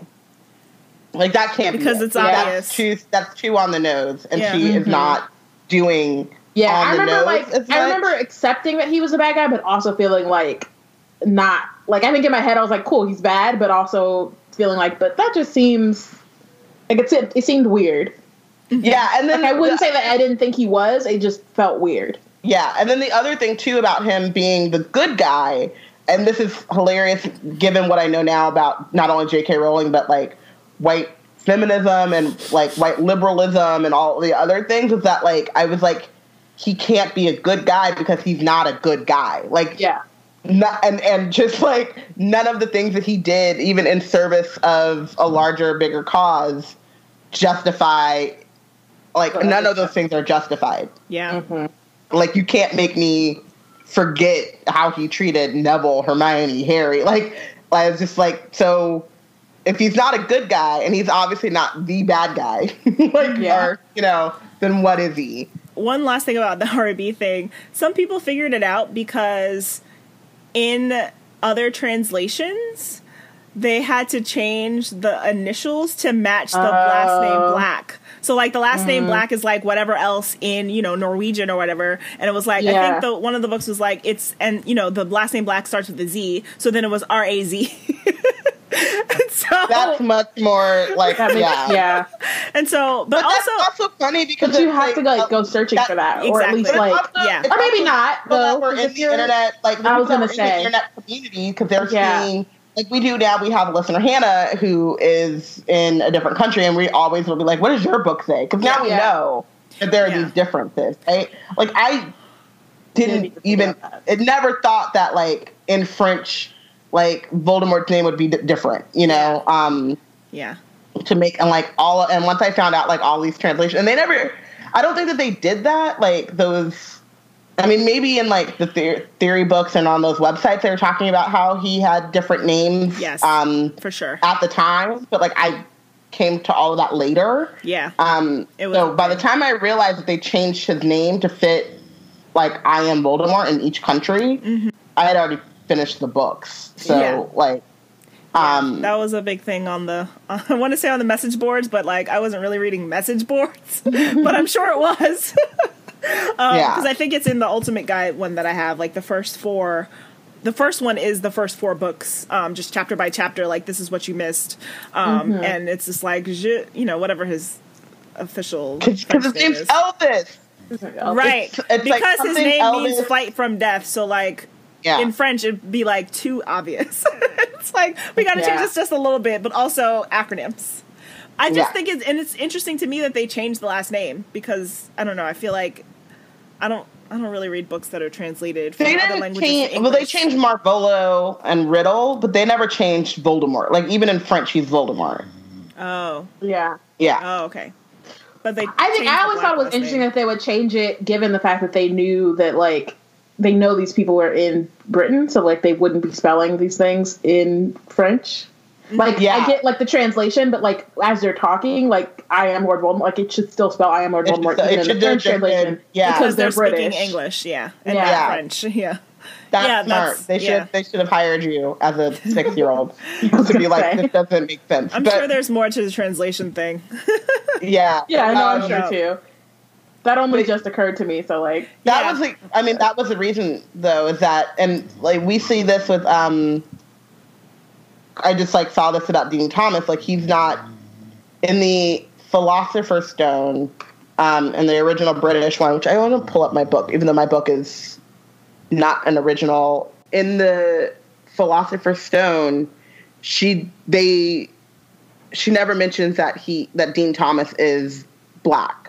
Like that can't Because be it. it's That's obvious. too that's too on the nose, and Yeah. she is mm-hmm. not doing. Yeah, on I the remember nose like as I much. remember accepting that he was a bad guy, but also feeling like not like I think in my head I was like, cool, he's bad, but also feeling like, but that just seems like it's it, it seemed weird. Mm-hmm. Yeah, and then Like I wouldn't the- say that I didn't think he was. It just felt weird. Yeah, and then the other thing too about him being the good guy, and this is hilarious given what I know now about not only J.K. Rowling but like white feminism and like white liberalism and all the other things is that like I was like he can't be a good guy because he's not a good guy. Like Yeah. not, and and just like none of the things that he did even in service of a larger bigger cause justify like none of those things are justified yeah. like you can't make me forget how he treated Neville, Hermione, Harry. Like I was just like so if he's not a good guy and he's obviously not the bad guy, like Yeah. or you know, then what is he? one last thing about the RB thing. Some people figured it out because in other translations, they had to change the initials to match the last name Oh. Black. So like the last name mm. Black is like whatever else in, you know, Norwegian or whatever. And it was like I think the one of the books was like it's and you know, the last name Black starts with a Z, so then it was R A Z. and so That's much more like makes, yeah. yeah. and so but, But also that's also funny because But you it's have to like go searching for that, or at least like also- yeah. Or maybe not, people though, were because in if the you're- internet, like I was that gonna were in the say. internet community because they're Yeah. seeing like we do now. We have a listener Hannah who is in a different country, and we always will be like, "What does your book say?" Because now we Yeah. know that there are Yeah. these differences. Right? Like I Didn't didn't even even it never thought that like in French, like Voldemort's name would be d- different. You know. Um, yeah. to make and like all and once I found out like all these translations and they never I don't think that they did that like those I mean maybe in like the theory, theory books and on those websites they were talking about how he had different names Yes. um For sure. at the time but like I came to all of that later Yeah. um It was so by the time I realized that they changed his name to fit like I am Voldemort in each country I had already finished the books so. Yeah. like um that was a big thing on the I want to say on the message boards, but like I wasn't really reading message boards, but I'm sure it was. um, Yeah. because I think it's in the Ultimate Guide one that I have. Like the first four, the first one is the first four books, um, just chapter by chapter. Like this is what you missed, um, Mm-hmm. and it's just like je, you know whatever his official because his name name's is. Elvis right It's- it's like because his something name means flight from death. So like Yeah. in French, it'd be like too obvious. it's like we got to change this just a little bit, but also acronyms. I just Yeah. think it's and it's interesting to me that they changed the last name because I don't know. I feel like I don't I don't really read books that are translated from They other didn't languages. change. to Well, they English. changed Marvolo and Riddle, but they never changed Voldemort. Like even in French, he's Voldemort. Oh, Yeah. Yeah, oh, okay. But they. I think I always thought it was interesting name. that they would change it, given the fact that they knew that like they know these people are in Britain, so like they wouldn't be spelling these things in French. Like Yeah. I get like the translation, but like as they're talking, like I am Lord Voldemort, like it should still spell I am Lord It Voldemort should- it even in should the do French translation, yeah. because because they're, they're, speaking British. English, yeah, and Yeah. not Yeah. French, yeah. that's Yeah, smart. that's- they should yeah. they should have hired you as a six year old to be like say. this doesn't make sense. I'm But, sure there's more to the translation thing. yeah Yeah, I know, I'm Um, sure too. That only but- just occurred to me, so like That Yeah. was the, I mean, that was the reason though, is that and like we see this with um I just like saw this about Dean Thomas, like he's not in the Philosopher's Stone, um, in the original British one, which I want to pull up my book, even though my book is not an original. In the Philosopher's Stone, she they she never mentions that he that Dean Thomas is black.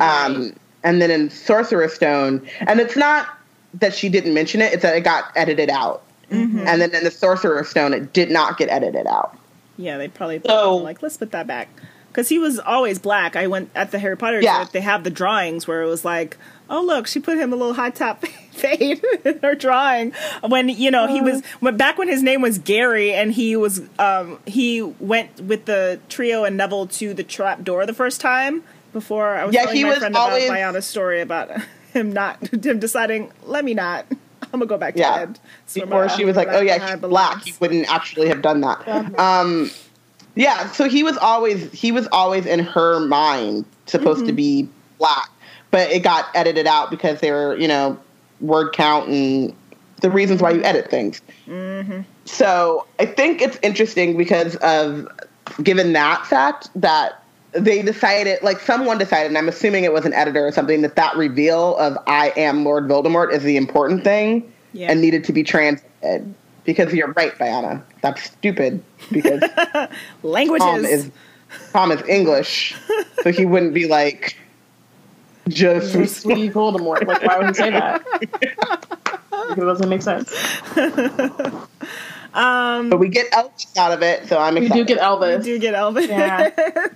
Um, and then in Sorcerer's Stone, and it's not that she didn't mention it; it's that it got edited out. Mm-hmm. And then in the Sorcerer's Stone, it did not get edited out. Yeah, they probably So- like let's put that back. because he was always black. I went at the Harry Potter. Yeah. exhibit, They have the drawings where it was like, oh look, she put him a little high top fade in her drawing. When you know he was when, back when his name was Gary and he was um, he went with the trio and Neville to the trap door the first time. Before I was Yeah, telling he my was friend always- about Bayana's story about him not him deciding, let me not. I'm gonna go back to Yeah. bed. Swim Before around she was like, "Oh yeah, he's black. He wouldn't actually have done that." Um, yeah. So he was always he was always in her mind supposed Mm-hmm. to be black, but it got edited out because they were you know word count and the reasons why you edit things. Mm-hmm. So I think it's interesting because of given that fact that they decided like someone decided and i'm assuming it was an editor or something that that reveal of i am lord voldemort is the important thing Yeah. and needed to be translated because you're right diana that's stupid because Languages. tom is tom is english so he wouldn't be like just Just leave Voldemort. Like, why would he say that? because it doesn't make sense. Um, but we get elvis out of it so i'm excited. We excited do get Elvis. We do get Elvis. Yeah.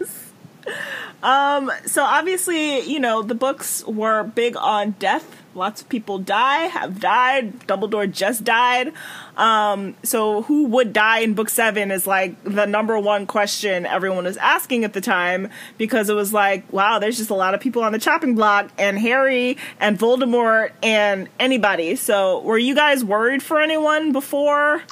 Um, so obviously, you know, the books were big on death. Lots of people die, have died. Dumbledore just died. Um, so who would die in book seven is like the number one question everyone was asking at the time because it was like, wow, there's just a lot of people on the chopping block and Harry and Voldemort and anybody. So were you guys worried for anyone before?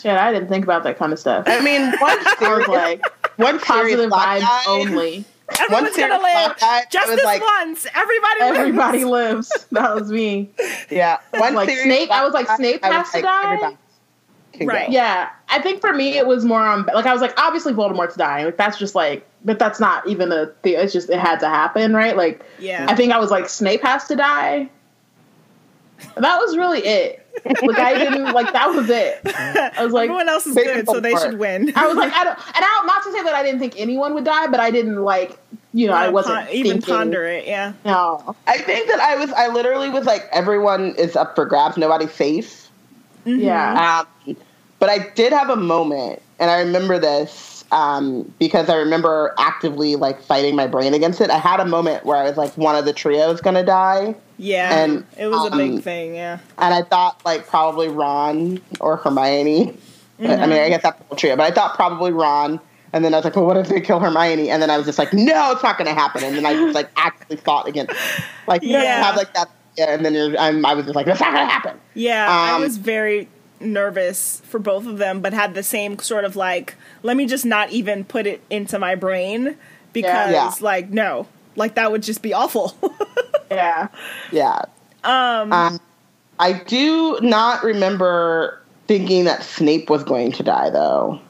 Shit, I didn't think about that kind of stuff. i mean what like, one serious positive black vibes guy- only. Everyone's gonna live guy, just this like- once. Everybody, lives. Everybody lives. That was me. yeah one Like Snape- I was like, black Snape I has was to die? everybody can go. Right. Yeah, I think for me it was more on like I was like obviously Voldemort's dying. Like that's just like, but that's not even a thing. It's just it had to happen, right? Like Yeah. I think I was like Snape has to die. That was really it. Like I didn't like that was it. I was like Everyone else is good, so they Voldemort. should win. I was like I don't and I not to say that I didn't think anyone would die, but I didn't like you know I wasn't Pon- even thinking, ponder it. Yeah. No, I think that I was, I literally was like, everyone is up for grabs, nobody's safe. yeah, Um, but I did have a moment, and I remember this um, because I remember actively like fighting my brain against it. I had a moment where I was like, one of the trio is going to die, Yeah, And, it was a um, big thing. Yeah, and I thought like probably Ron or Hermione. I mean, I guess that's the whole trio, but I thought probably Ron. And then I was like, well, what if they kill Hermione? And then I was just like, no, it's not going to happen. And then I just like actually fought against, like, Yeah. have like that. Yeah, and then you're, I'm, I was just like, that's not going to happen. yeah. I Um, was very nervous for both of them, but had the same sort of like, let me just not even put it into my brain because, Yeah. like, no, like that would just be awful. yeah. Yeah. Um, I do not remember thinking that Snape was going to die though,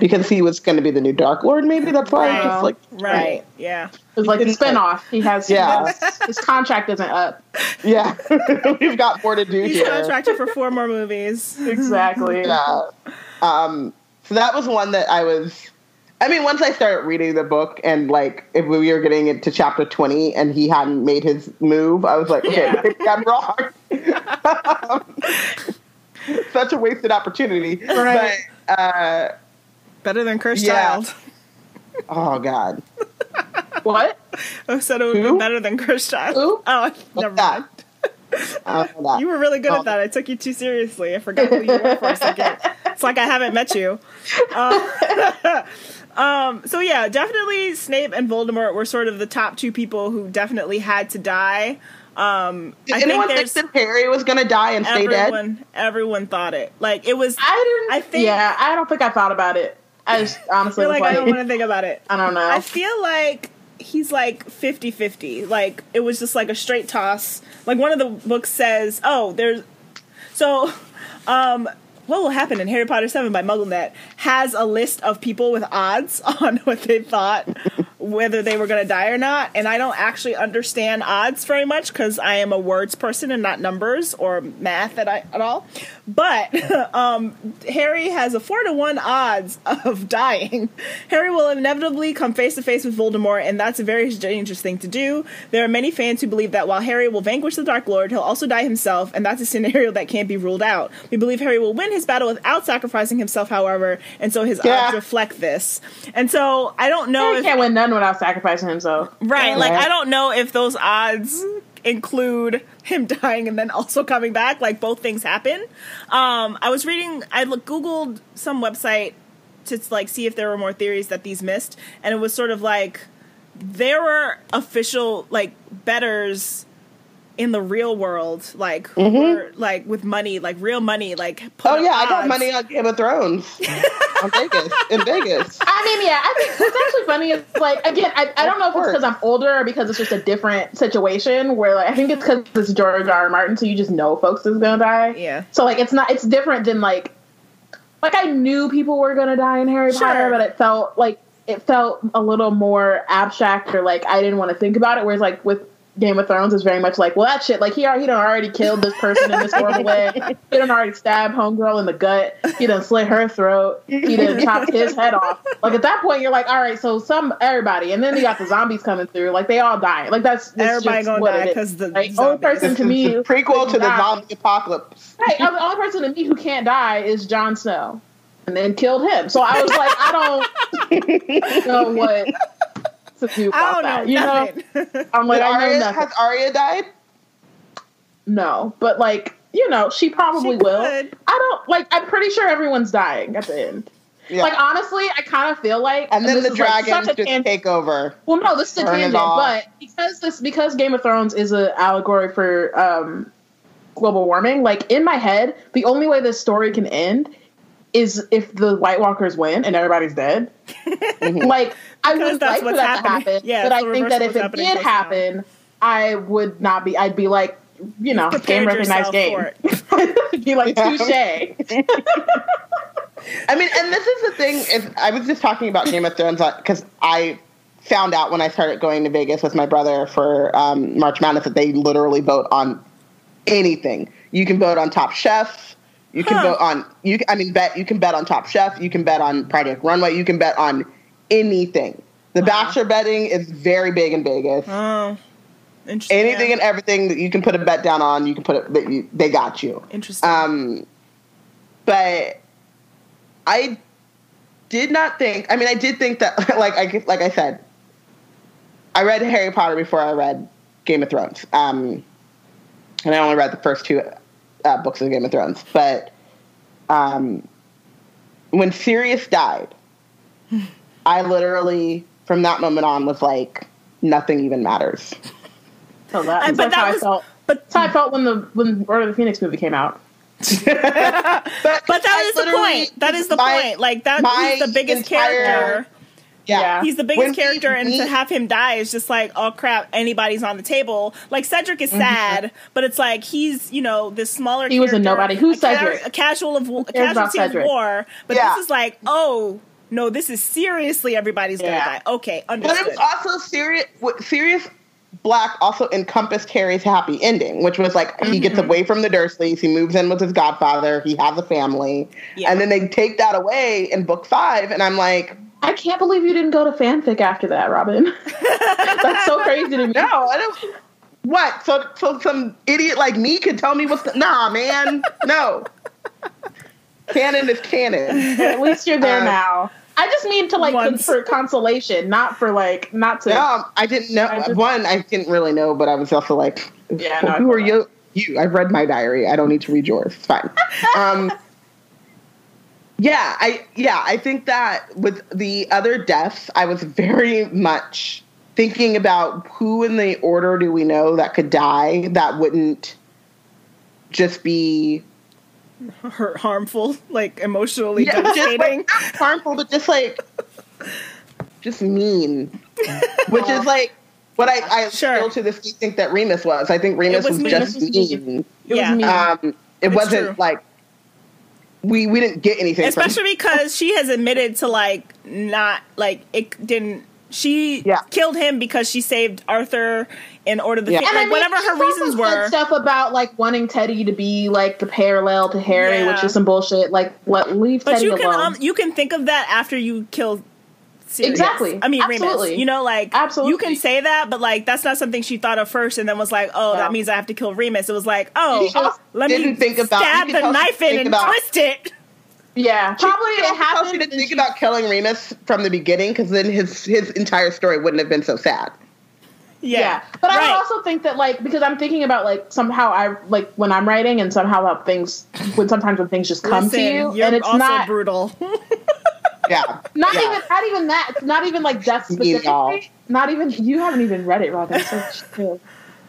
because he was going to be the new Dark Lord. Maybe that's why I Right. just like right? Yeah. It's like the spinoff. He has Yeah. his, his contract isn't up. yeah, we've got more to do He's here. contracted for four more movies. Exactly. Yeah. Um, so that was one that I was. I mean, once I started reading the book and like if we were getting into chapter twenty and he hadn't made his move, I was like, okay, Yeah. maybe I'm wrong. Such a wasted opportunity. Right. But uh, Better than Cursed Yeah. Child. oh god, What? I said it would be better than Cursed Child. Who? Oh, never that? mind. You were really good Oh. at that. I took you too seriously. I forgot who you were for a second. It's like I haven't met you. Uh, um, so yeah, definitely Snape and Voldemort were sort of the top two people who definitely had to die. Um, Did I think anyone think there's that Harry was going to die and stay dead? everyone. Everyone thought it. Like it was. I didn't. I think- Yeah, I don't think I thought about it. I just I honestly feel was like I don't want to think about it. I don't know. I feel like he's like 50-50. Like it was just like a straight toss. Like one of the books says, "Oh, there's so um what will happen in Harry Potter 7 by MuggleNet has a list of people with odds on what they thought whether they were going to die or not and I don't actually understand odds very much cuz I am a words person and not numbers or math at, at all. But um Harry has a 4 to 1 odds of dying. Harry will inevitably come face to face with Voldemort and that's a very dangerous thing to do. There are many fans who believe that while Harry will vanquish the Dark Lord, he'll also die himself and that's a scenario that can't be ruled out. We believe Harry will win his battle without sacrificing himself, however, and so his Yeah. odds reflect this. And so I don't know Harry if can't win none without sacrificing himself. Right. Like I don't know if those odds include him dying and then also coming back. Like both things happen. Um, I was reading. I look, googled some website to like see if there were more theories that these missed, and it was sort of like there were official like betters in the real world, like who were like with money, like real money, like put Mm-hmm. Oh up yeah, I got money on Game of Thrones. on Vegas. In Vegas. I mean, yeah, I think what's actually funny is like again, I, I don't know if it's because I'm older or because it's just a different situation where like I think it's because it's George R. R. Martin, so you just know folks is gonna die. Yeah. So like it's not it's different than like like I knew people were gonna die in Harry Sure. Potter, but it felt like it felt a little more abstract or like I didn't want to think about it. Whereas like with Game of Thrones is very much like, well, that shit, like he already, he done already killed this person in this horrible way. He done already stabbed homegirl in the gut. He done slit her throat. He done chopped his head off. Like at that point, you're like, all right, so some everybody, and then you got the zombies coming through. Like they all die. Like that's, that's Everybody just gonna what die it is. 'cause the like, only person This to me the prequel to the die- zombie apocalypse. Right, the only person to me who can't die is Jon Snow, and then killed him. So I was like, I don't know what to do I about don't that. know. You know. I'm like, Did I know has Arya died? No, but like, you know, she probably She will. could. I don't like. I'm pretty sure everyone's dying at the end. Yeah. Like honestly, I kind of feel like, and then the is, like, dragons just tan- take over. Well, no, this is a tangent, but because this because Game of Thrones is an allegory for um, global warming. Like in my head, the only way this story can end is if the White Walkers win and everybody's dead. like I would that's like for what's that to happen, Yeah, but I think that if it did just now. happen, I would not be. I'd be like, you know, game prepared recognized yourself game. for be like touche. I mean, and this is the thing is I was just talking about Game of Thrones because I found out when I started going to Vegas with my brother for um, March Madness that they literally vote on anything. You can vote on Top Chef. You can Huh. vote on you. I mean, bet you can bet on Top Chef. You can bet on Project Runway. You can bet on anything. The Bachelor betting is very big in Vegas. Oh, interesting. anything and everything that you can put a bet down on, you can put it. That you, they got you. Interesting. Um, but I did not think. I mean, I did think that, like I like I said, I read Harry Potter before I read Game of Thrones. Um, and I only read the first two uh, books of Game of Thrones. But um, when Sirius died, I literally, from that moment on, was like, nothing even matters. So that, I- that's but that how was- I felt. but That's how I felt when the when Order of the Phoenix movie came out. But, but that I is the point. That is the my- point. Like that, my he's the biggest entire- character. Yeah. Yeah. He's the biggest When he- character, and he- to have him die is just like, oh crap, anybody's on the table. Like Cedric is sad, but it's like he's you know this smaller. Mm-hmm. He was a character, nobody. Who's a ca- Cedric? A casual of a cares about casualty of war, but Yeah. this is like, oh no, this is seriously everybody's Yeah. gonna die. Okay, understood. But it was also serious. Sirius Black also encompassed Harry's happy ending, which was like he gets Mm-hmm. away from the Dursleys, he moves in with his godfather, he has a family, Yeah. and then they take that away in book five, and I'm like, I can't believe you didn't go to fanfic after that, Robin. That's so crazy to me. no, I don't. What? So, so some idiot like me could tell me what's the, nah, man, no. Canon is canon. At least you're there Uh, now. I just mean to like con- Once. for consolation, not for like not to. No, I didn't know. I just- One, I didn't really know, but I was also like, Yeah, no, who feel are you? You. I've read my diary. I don't need to read yours. It's fine. um, yeah, I yeah, I think that with the other deaths, I was very much thinking about who in the order do we know that could die that wouldn't just be Hurt, harmful, like emotionally yeah, just devastating. like, not harmful, but just like just mean, which is like what I, I Sure. still to this day think that Remus was. I think Remus was was, mean. just Remus mean. It was Yeah. me. Um, it It's wasn't true. like we we didn't get anything. from especially because she has admitted to like not like it didn't she Yeah. killed him because she saved arthur in order to Yeah. think, And I mean, whatever her reasons said were stuff about like wanting Teddy to be like the parallel to Harry, Yeah. which is some bullshit. Like, what leave but Teddy you can alone. um, you can think of that after you kill Sirius. Exactly. I mean, Absolutely. Remus. You know, like Absolutely. you can say that, but like that's not something she thought of first, and then was like, "Oh, Yeah. that means I have to kill Remus." It was like, "Oh, let me think about- stab could the knife in and about- twist it." Yeah, probably she it also happened. She didn't think she- about killing Remus from the beginning because then his his entire story wouldn't have been so sad. Yeah, Yeah. But I right. would also think that like because I'm thinking about like somehow I like when I'm writing and somehow how things when sometimes when things just come Listen, to you you're and it's also not brutal. Yeah, not Yeah. even not even that it's not even like death Mean specifically. Not even you haven't even read it, Robin. So chill.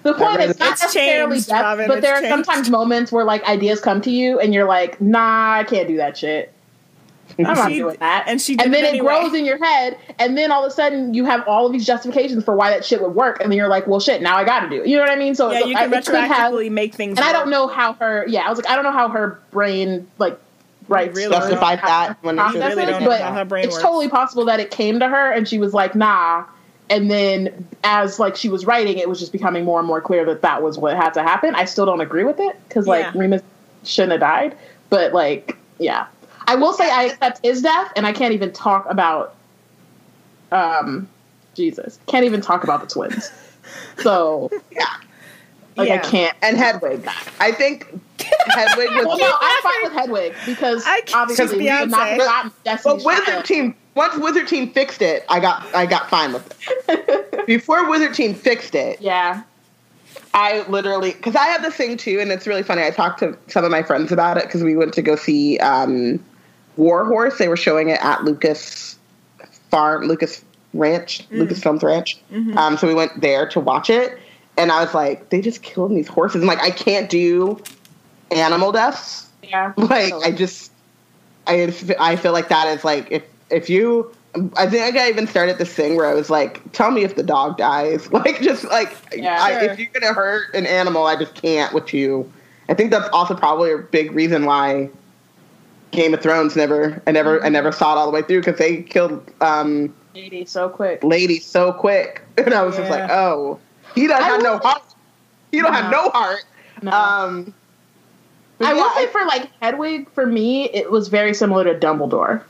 The point is not necessarily changed, death, Robin, but there are changed. sometimes moments where like ideas come to you and you're like, nah, I can't do that shit. I'm not she- doing that. and she and then it anyway. grows in your head, and then all of a sudden you have all of these justifications for why that shit would work, and then you're like, well, shit, now I got to do it. You know what I mean? So yeah, you I- can it could have- retroactively make things. and I don't know how her. Yeah, I was like, I don't know how her brain like right really justified that when really don't know but how her brain it's works. totally possible that it came to her and she was like, nah. And then as like she was writing, it was just becoming more and more clear that that was what had to happen. I still don't agree with it because like Yeah. Remus shouldn't have died, but like yeah, I will say I accept his death, and I can't even talk about um Jesus, can't even talk about the twins. So yeah. like Yeah. I can't. And Hedwig, I think Hedwig was. Well, no, I'm fine with Hedwig because I keep obviously we had not Beyonce. forgotten But Wizard Team, once Wizard Team fixed it, I got I got fine with it. Before Wizard Team fixed it, Yeah. I literally because I have this thing too, and it's really funny. I talked to some of my friends about it because we went to go see um, War Horse. They were showing it at Lucas Farm, Lucas Ranch, Lucas Films Ranch. Um, so we went there to watch it, and I was like, they just killed these horses. And like, I can't do animal deaths. Yeah. Like, I just, I I feel like that is like if if you. I think I even started this thing where I was like, "Tell me if the dog dies." Like, just like, Yeah. I, Sure. if you're gonna hurt an animal, I just can't with you. I think that's also probably a big reason why Game of Thrones never, I never, I never saw it all the way through because they killed um, Lady so quick. Lady so quick, and I was just like, "Oh, he doesn't have no heart. He don't have No. no heart." No. Um, but I will say for like Hedwig, for me, it was very similar to Dumbledore.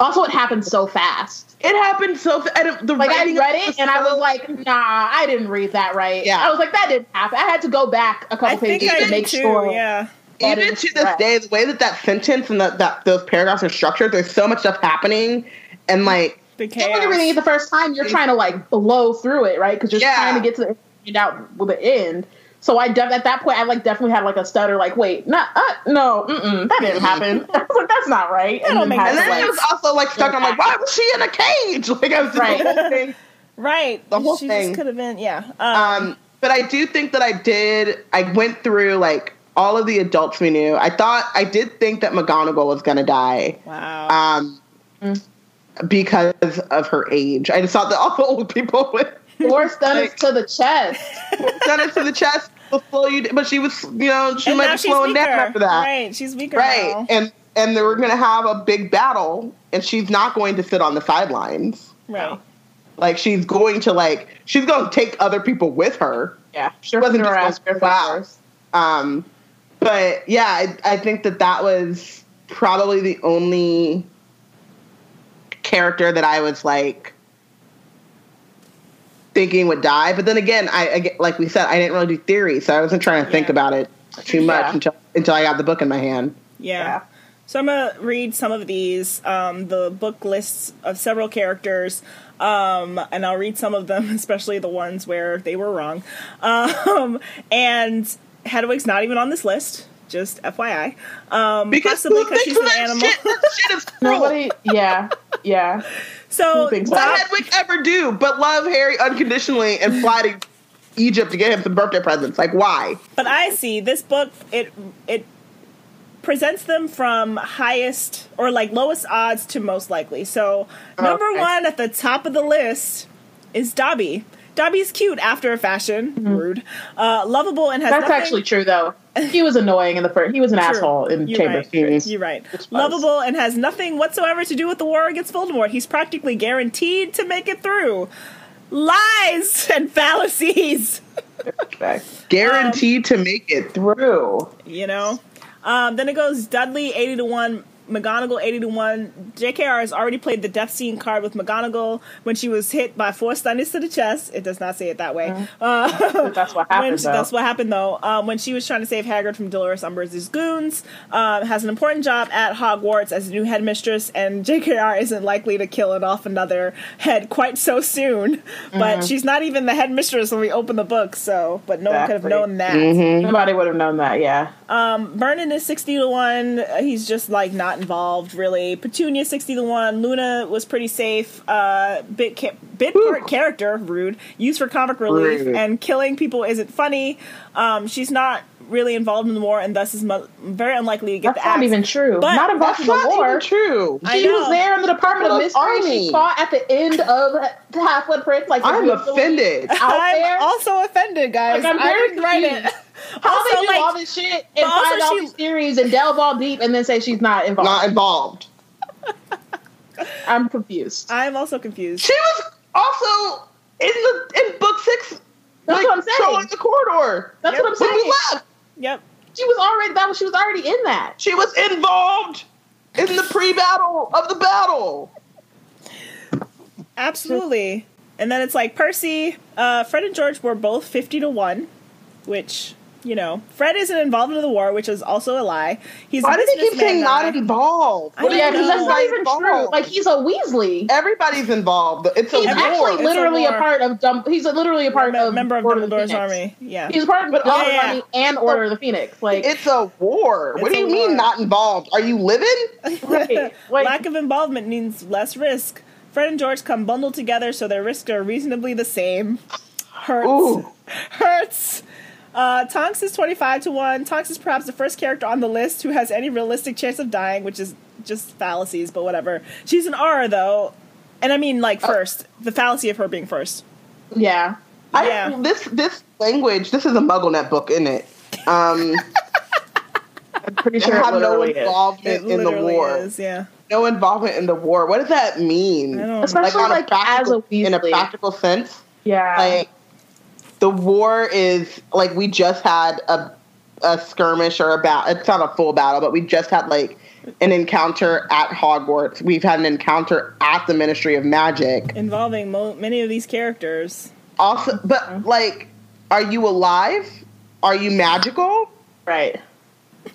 Also, it happened so fast. it happened so. fa- And the Like I read was it and I was like, nah, I didn't read that right. Yeah. I was like, that didn't happen. I had to go back a couple I think pages I to did make too. sure. Yeah, that even to this correct. day, the way that that sentence and that, that those paragraphs are structured, there's so much stuff happening, and like the And when you're reading it the first time, you're trying to like blow through it, right? Because you're Yeah. trying to get to the find out with the end. So I def- at that point, I like definitely had like a stutter, like, wait, not, uh, no, mm-mm, that didn't happen. I was like, that's not right. That don't make and to, then sense. I was also like stuck. I'm like, why was she in a cage? Like I was just Right. the whole thing. right, the whole she thing. could have been. Yeah, um, Um, but I do think that I did. I went through like all of the adults we knew. I thought I did think that McGonagall was gonna die. wow. Um, Mm. because of her age. I just thought that all the old people would Four stunners to the chest. done it to the chest will slow you. But she was, you know, she and might now be slowing weaker. down after that. Right, she's weaker Right. now. And and they were going to have a big battle, and she's not going to sit on the sidelines. Right. Like she's going to like she's going to take other people with her. Yeah, She wasn't her just ass going, Gryffindors. wow. Um, but yeah, I, I think that that was probably the only character that I was like thinking would die. But then again, I, I get- like we said, I didn't really do theory, so I wasn't trying to think Yeah. about it too much Yeah. until until I got the book in my hand. Yeah. Yeah. So I'm gonna read some of these. Um, the book lists of several characters, um, and I'll read some of them, especially the ones where they were wrong. Um, and Hedwig's not even on this list. Just FYI, um, Because possibly because she's an animal. Shit? Shit is cruel. Nobody, yeah, yeah. So Who thinks What that? did Hedwig ever do but love Harry unconditionally and fly to Egypt to get him some birthday presents? Like, why? But I see this book. It it presents them from highest or like lowest odds to most likely. So number Okay. one at the top of the list is Dobby. Dobby's cute after a fashion, rude, uh, lovable, and has That's nothing- actually true, though. He was annoying in the first. He was an True. asshole in You're Chamber of right. Secrets. You're right. Lovable and has nothing whatsoever to do with the war against Voldemort. He's practically guaranteed to make it through. Lies and fallacies. Okay. Guaranteed to make it through. you know. Um, then it goes Dudley eighty to one McGonagall 80 to 1. JKR has already played the death scene card with McGonagall when she was hit by four stunners to the chest. It does not say it that way. Uh, That's what happened. though. that's what happened though. Um, when she was trying to save Hagrid from Dolores Umbridge's goons, um, has an important job at Hogwarts as a new headmistress, and JKR isn't likely to kill it off another head quite so soon. But she's not even the headmistress when we open the book, so but no one could have known that. Nobody would have known that. Yeah. Vernon is 60 to 1. Uh, He's just like not involved really. Petunia 60 to 1. Luna was pretty safe. Uh, bit ca- bit part character, rude. Used for comic relief Rude. and killing people isn't funny. Um, she's not really involved in the war and thus is mu- very unlikely to get That's the not even true. But not involved That's in the not war. even true. I She know. was there in the Department of Mystery. Army. She fought at the end of the Half Blood Prince. Like I'm originally offended. Out I'm there. also offended, guys. Like, I'm very didn't write it. How Also, they do like- all this shit and find all she- these theories and delve all deep and then say she's not involved? Not involved. I'm confused. I'm also confused. She was also in the in book six. That's like, what I'm saying. trolling the corridor. That's Yep. what I'm When we saying. left, Yep. She was already that was she was already in that. she was involved in the pre-battle of the battle. Absolutely. And then it's like Percy, uh, Fred and George were both 50 to 1, which, you know, Fred isn't involved in the war, which is also a lie. He's Why a do they keep businessman saying not involved? I What Yeah, because that's not by even true. Like he's a Weasley. Everybody's involved. It's a He's war. actually It's literally a, war. part of Dum- he's literally a part Me- of member of Order the Dumbledore's Phoenix. army. Yeah. He's part of But the also- Dumbledore army and Order of the Phoenix. Like It's a war. what do you mean war. not involved? Are you living? right. Like, Lack of involvement means less risk. Fred and George come bundled together, so their risks are reasonably the same. Hurts. Ooh. Hurts. Uh, Tonks is 25 to 1. Tonks is perhaps the first character on the list who has any realistic chance of dying, which is just fallacies, but whatever. She's an Auror, though. And I mean, like, first. The fallacy of her being first. yeah. I, Yeah. This this language. This is a MuggleNet book, isn't it? Um, I'm pretty they sure it have no literally is. involvement It in the war. is, yeah. No involvement in the war. What does that mean? I don't Especially on like, as a Weasley. in a practical sense. Yeah. Like the war is like we just had a a skirmish or a battle. It's not a full battle, but we just had like an encounter at Hogwarts. We've had an encounter at the Ministry of Magic. Involving mo- many of these characters. Also, but uh-huh. like, are you alive? Are you magical? right.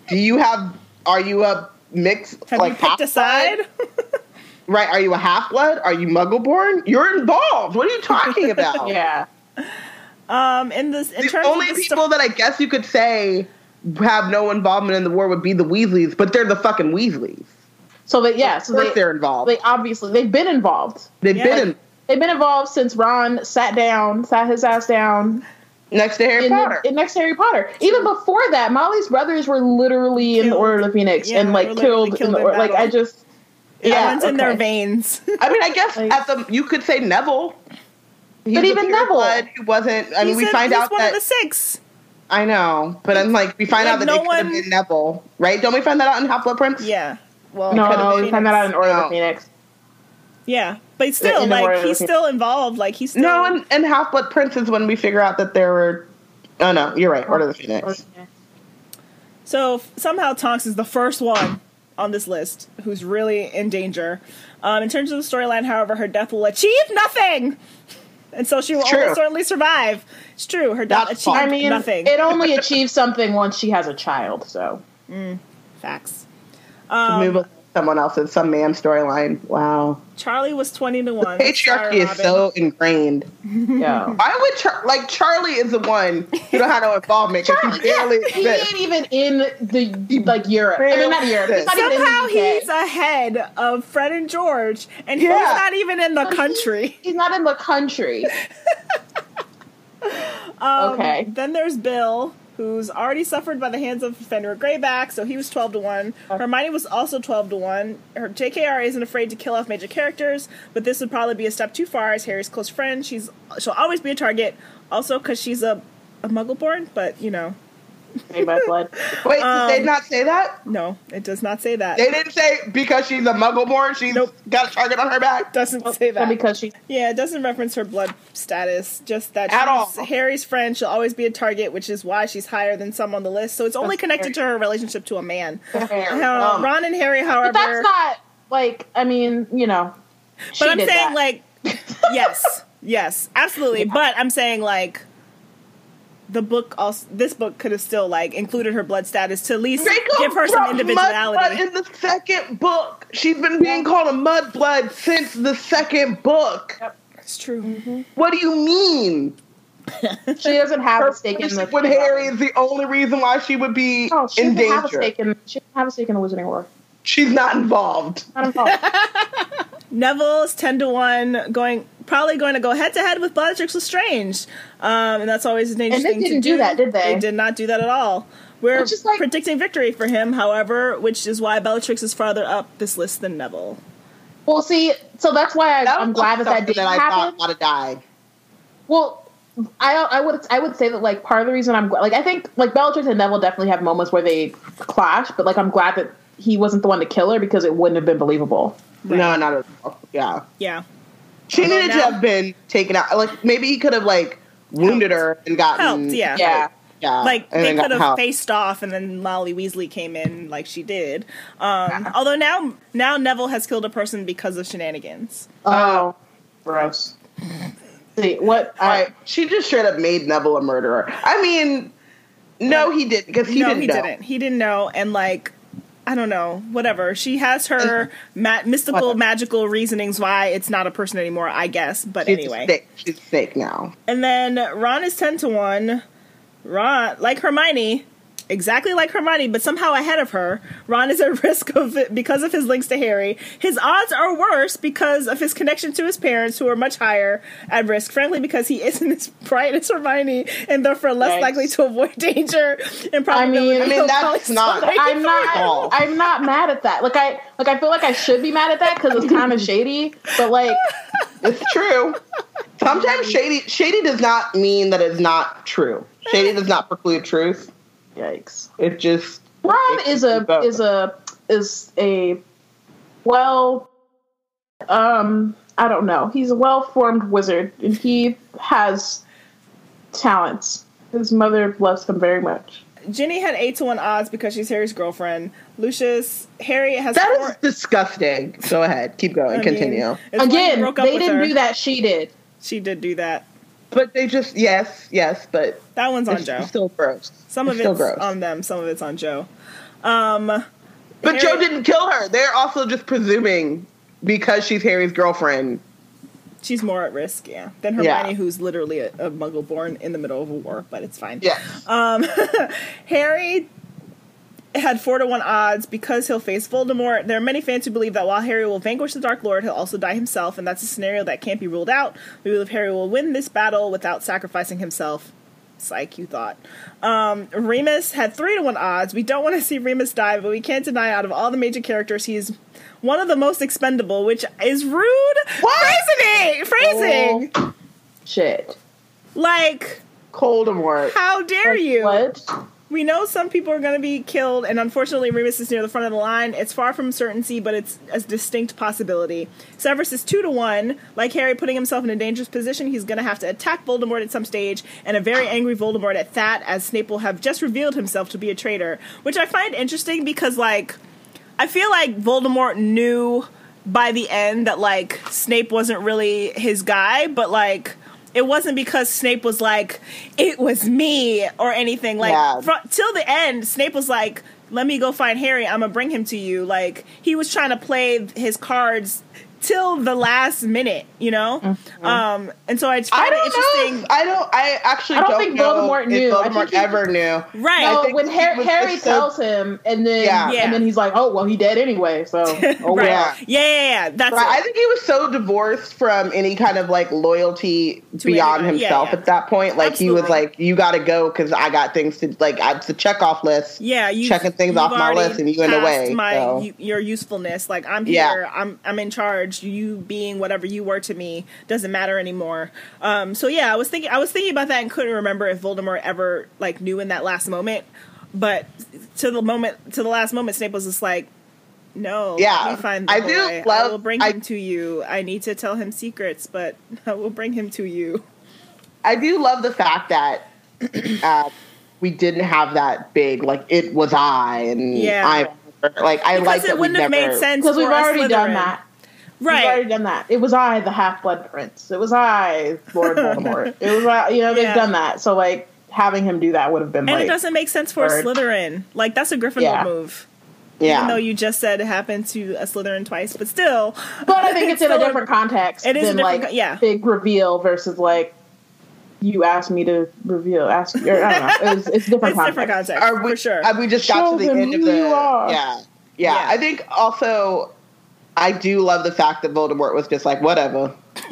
Do you have? Are you a mix? Have like you picked a side? Right? Are you a half blood? Are you Muggle born? You're involved. What are you talking about? Yeah. Um, in this, in the terms only of the people that I guess you could say have no involvement in the war would be the Weasleys, but they're the fucking Weasleys. So they yeah, so of they, they, are involved. they obviously they've been involved. They've Yeah. been in, They've been involved since Ron sat down, sat his ass down next to Harry in, Potter. The, in next to Harry Potter. Even before that, Molly's brothers were literally in the Killed. Order of the Phoenix Yeah, and like killed, killed in the in or- like I just yeah, yeah, runs in their veins. I mean, I guess Like- at the you could say Neville. He's But even Neville- blood who wasn't. I mean, He we said find he's out one that of the six. I know, but I'm like we find Like, out that no they could have one- been Neville, right? Don't we find that out in Half Blood Prince? Yeah. Well, could've no, we find that out in Order of No. the Phoenix. Yeah, but still, in the like he's still involved. Like he's still No, and, and Half Blood Prince is when we figure out that there were. Oh no, you're right. Order of the Phoenix. So somehow Tonks is the first one on this list who's really in danger. Um, in terms of the storyline, however, her death will achieve nothing, and so she will It's almost certainly survive. It's true. Her death That's achieved. I mean, nothing. it only achieves something once she has a child. So Facts. Um, move on to someone else's, some man storyline. Wow. Charlie was twenty to one. Patriarchy Sorry, is so ingrained. yeah. Why would Char- like Charlie is the one who don't have no involvement because Charlie, he barely yeah, he ain't even in the like Europe. I mean, not Europe. He's not even in the Somehow he's ahead of Fred and George, and he's not even in the But he- country. He's not in the country. Um, Okay. Then there's Bill, who's already suffered by the hands of Fenrir Greyback, so he was 12 to 1. Hermione was also 12 to 1. Her JKR isn't afraid to kill off major characters, but this would probably be a step too far as Harry's close friend. She's she'll always be a target, also because she's a, a muggle born, but you know. Made by blood. Wait, Um, did they not say that? No, it does not say that. They didn't say because she's a muggle born, she's Nope. got a target on her back. doesn't say Well, that. because she Yeah, it doesn't reference her blood status. Just that At she's all. Harry's friend. She'll always be a target, which is why she's higher than some on the list. So it's only That's connected to her relationship to a man. Fair. Uh, Um, Ron and Harry, however, But that's not like I mean, you know. she but I'm did saying that. like, yes, yes, absolutely. But I'm saying like, the book also this book could have still like included her blood status to at least They give her some drop Mudblood individuality. in the second book. She's been being called a mudblood since the second book. It's true. Mm-hmm. What do you mean? she doesn't have Her a stake in the friendship with Harry is the only reason why she would be Oh, she in doesn't have a danger. stake in she doesn't have a stake in the Wizarding War. She's not involved. Not involved. Neville's ten to one, going probably going to go head to head with Bellatrix Lestrange, um, and that's always an interesting. didn't to do that, did they? They did not do that at all. We're Which like- predicting victory for him, however, which is why Bellatrix is farther up this list than Neville. well, see, so that's why I, That I'm glad that that didn't I happen. thought ought to die. Well, I I would I would say that like part of the reason I'm like I think like Bellatrix and Neville definitely have moments where they clash, but like I'm glad that he wasn't the one to kill her because it wouldn't have been believable. No, not at all. Yeah. Yeah, She Although needed to have been taken out. Like maybe he could have like wounded her and gotten Helped, yeah. Yeah. yeah. like and they could have help. faced off, and then Molly Weasley came in like she did. Um, although now now Neville has killed a person because of shenanigans. Oh, gross. see what I She just straight up made Neville a murderer. I mean, no, he didn't because he no, didn't he know. didn't. He didn't know, and like. I don't know. Whatever. She has her ma- mystical, Whatever. magical reasonings why it's not a person anymore. I guess. But She's anyway. snake. She's snake now. And then Ron is 10 to 1. Ron, like Hermione, exactly like Hermione, but somehow ahead of her. Ron is at risk of it because of his links to Harry. His odds are worse because of his connection to his parents, who are much higher at risk, frankly, because he isn't as bright as Hermione and therefore less Yikes. likely to avoid danger and probability. I mean, of that's not- sliding I'm not. I'm not mad at that. Like I, like I feel like I should be mad at that because it's kind of shady. But like, It's true. Sometimes shady shady does not mean that it's not true. Shady does not preclude truth. Yikes. It just Ron it is a be both. is a is a well, um, I don't know. He's a well formed wizard, and he has talents. His mother loves him very much. Ginny had 8 to 1 odds because she's Harry's girlfriend. Lucius, Harry has that four. is disgusting. Go ahead, keep going, I continue. it's when he Again, they didn't her. do that. She did. She did do that. But they just yes, yes, but That one's on it's Jo. still gross. Some of It's still it's gross. on them, some of it's on Jo. Um, But Harry- Jo didn't kill her. They're also just presuming because she's Harry's girlfriend. she's more at risk, yeah, than Yeah. Hermione, who's literally a, a Muggle born in the middle of a war, but it's fine. Yes. Um, Harry had four to one odds because he'll face Voldemort. There are many fans who believe that while Harry will vanquish the Dark Lord, he'll also die himself, and that's a scenario that can't be ruled out. We believe Harry will win this battle without sacrificing himself. Psych, you thought. Um, Remus had three to one odds. We don't want to see Remus die, but we can't deny out of all the major characters, he's one of the most expendable, which is rude What? phrasing. Phrasing. Oh, shit. Like, Coldemort. how dare you? What? We know some people are going to be killed, and unfortunately, Remus is near the front of the line. It's far from certainty, but it's a distinct possibility. Severus is two to one. Like Harry putting himself in a dangerous position, he's going to have to attack Voldemort at some stage, and a very angry Voldemort at that, as Snape will have just revealed himself to be a traitor. Which I find interesting because, like, I feel like Voldemort knew by the end that, like, Snape wasn't really his guy, but, like, it wasn't because Snape was like, it was me or anything. Like, Yeah. fr- till the end, Snape was like, let me go find Harry. I'm gonna bring him to you. Like, he was trying to play his cards till the last minute, you know? Um, and so I just I find it don't interesting. know. I don't. I actually I don't don't, think know Voldemort if knew. I Voldemort think he- ever knew. Right. I No, when he Harry, was Harry just so- tells him, and then Yeah. Yeah. and then he's like, "Oh well, he dead anyway." So, oh right. well. Yeah, yeah, yeah. That's Right. I think he was so divorced from any kind of like loyalty To beyond anyone. Himself yeah. at that point. Like he was like, "You got to go because I got things to like. It's a check off list. yeah, you checking things off my list and you in the way, My so. u- your usefulness, like I'm Yeah. here, I'm I'm in charge. Charge. You being whatever you were to me doesn't matter anymore. Um, so yeah, I was thinking, I was thinking about that and couldn't remember if Voldemort ever like knew in that last moment. But to the moment, to the last moment, Snape was just like, "No, Yeah. let me find the I do boy. I will bring I- him to you. I need to tell him secrets, but I will bring him to you." I do love the fact that uh, we didn't have that big like it was I and Yeah. I like I Because like that it we wouldn't have never made sense Because we've for a already done Slytherin. That. We've already done that. It was I, the Half Blood Prince. It was I, Lord Voldemort. it was I, you know they've Yeah. done that. So like having him do that would have been And like it doesn't make sense for Bird. a Slytherin. Like that's a Gryffindor Yeah. move. yeah Even though you just said it happened to a Slytherin twice, but still, But I think it's in a still different context It is than different like co- yeah. big reveal versus like you asked me to reveal. Ask or, I don't know. It's, it's different It's context. different context Are we, for sure. uh, we just got to the end of the you are. yeah, yeah Yeah. I think also I do love the fact that Voldemort was just like whatever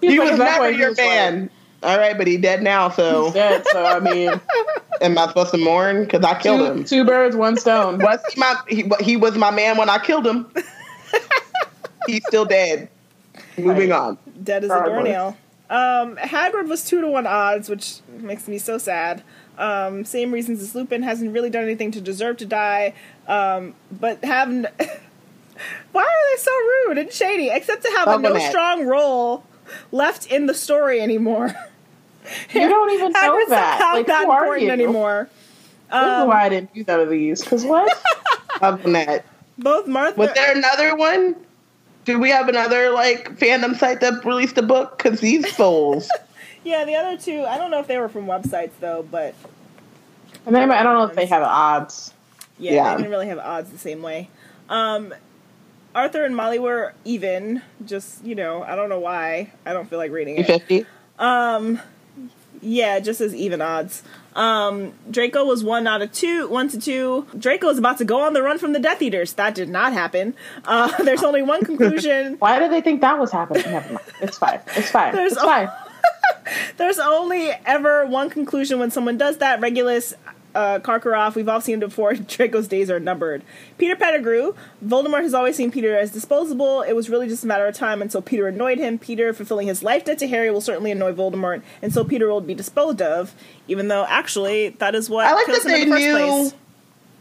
he like, was at never your was like, man all right but he dead now so he's dead. So I mean, am I supposed to mourn because I killed two, him two birds, one stone. was he my he, he was my man when I killed him he's still dead moving Right. on Dead as a Regardless. doornail. Um, Hagrid was two to one odds, which makes me so sad. Um, same reasons as Lupin hasn't really done anything to deserve to die. Um, but have n- why are they so rude and shady? Except to have a no strong role left in the story anymore. You don't even know Hagrid's that. somehow Like, not who are important you? anymore. This is Um, why I didn't do none of these. Because what? Than that, both Martha. was there another one? Do we have another like fandom site that released a book? Because these fools. yeah, the other two. I don't know if they were from websites though, but And then, I don't know if they have odds. Yeah, Yeah. they didn't really have odds the same way. Um, Arthur and Molly were even. Just you know, I don't know why. I don't feel like reading it. fifty. Um, yeah, just as even odds. Um, Draco was one out of two, one to two. Draco is about to go on the run from the Death Eaters. That did not happen. Uh, there's only one conclusion. Why did they think that was happening? Never mind. It's fine. It's fine. There's it's a- fine. There's only ever one conclusion when someone does that. Regulus, uh, Karkaroff, we've all seen him before. Draco's days are numbered. Peter Pettigrew, Voldemort has always seen Peter as disposable. It was really just a matter of time until Peter annoyed him. Peter, fulfilling his life debt to Harry, will certainly annoy Voldemort, and so Peter will be disposed of, even though actually that is what I like that him they the knew place.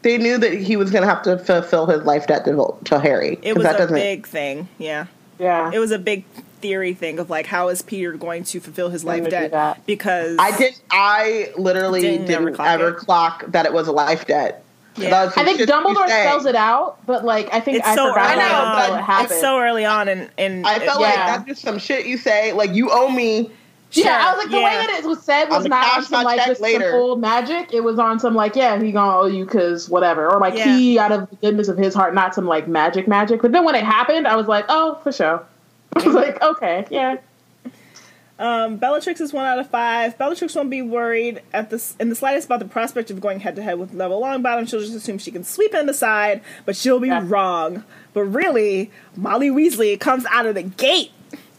they knew that he was going to have to fulfill his life debt to, to Harry. It was that a big thing, yeah. Yeah. It was a big theory thing of like, how is Peter going to fulfill his life debt? Because I did. I literally Didn't didn't, ever clock ever it. clock that it was a life debt. Yeah. That I think Dumbledore spells it out, but like I think it's I so forgot early I know, how but it happened. It's so early on, and and I felt Yeah. like that's just some shit you say. Like you owe me. yeah, I was like the way that it was said was not gonna on some like just later. some full magic. It was on some like yeah he gonna owe you because whatever or like Yeah. he out of the goodness of his heart, not some like magic magic. But then when it happened, I was like oh for sure. I was like okay yeah. Um, Bellatrix is one out of five. Bellatrix won't be worried at this in the slightest about the prospect of going head to head with Neville Longbottom. She'll just assume she can sweep him aside, but she'll be Yeah. wrong. But really, Molly Weasley comes out of the gate.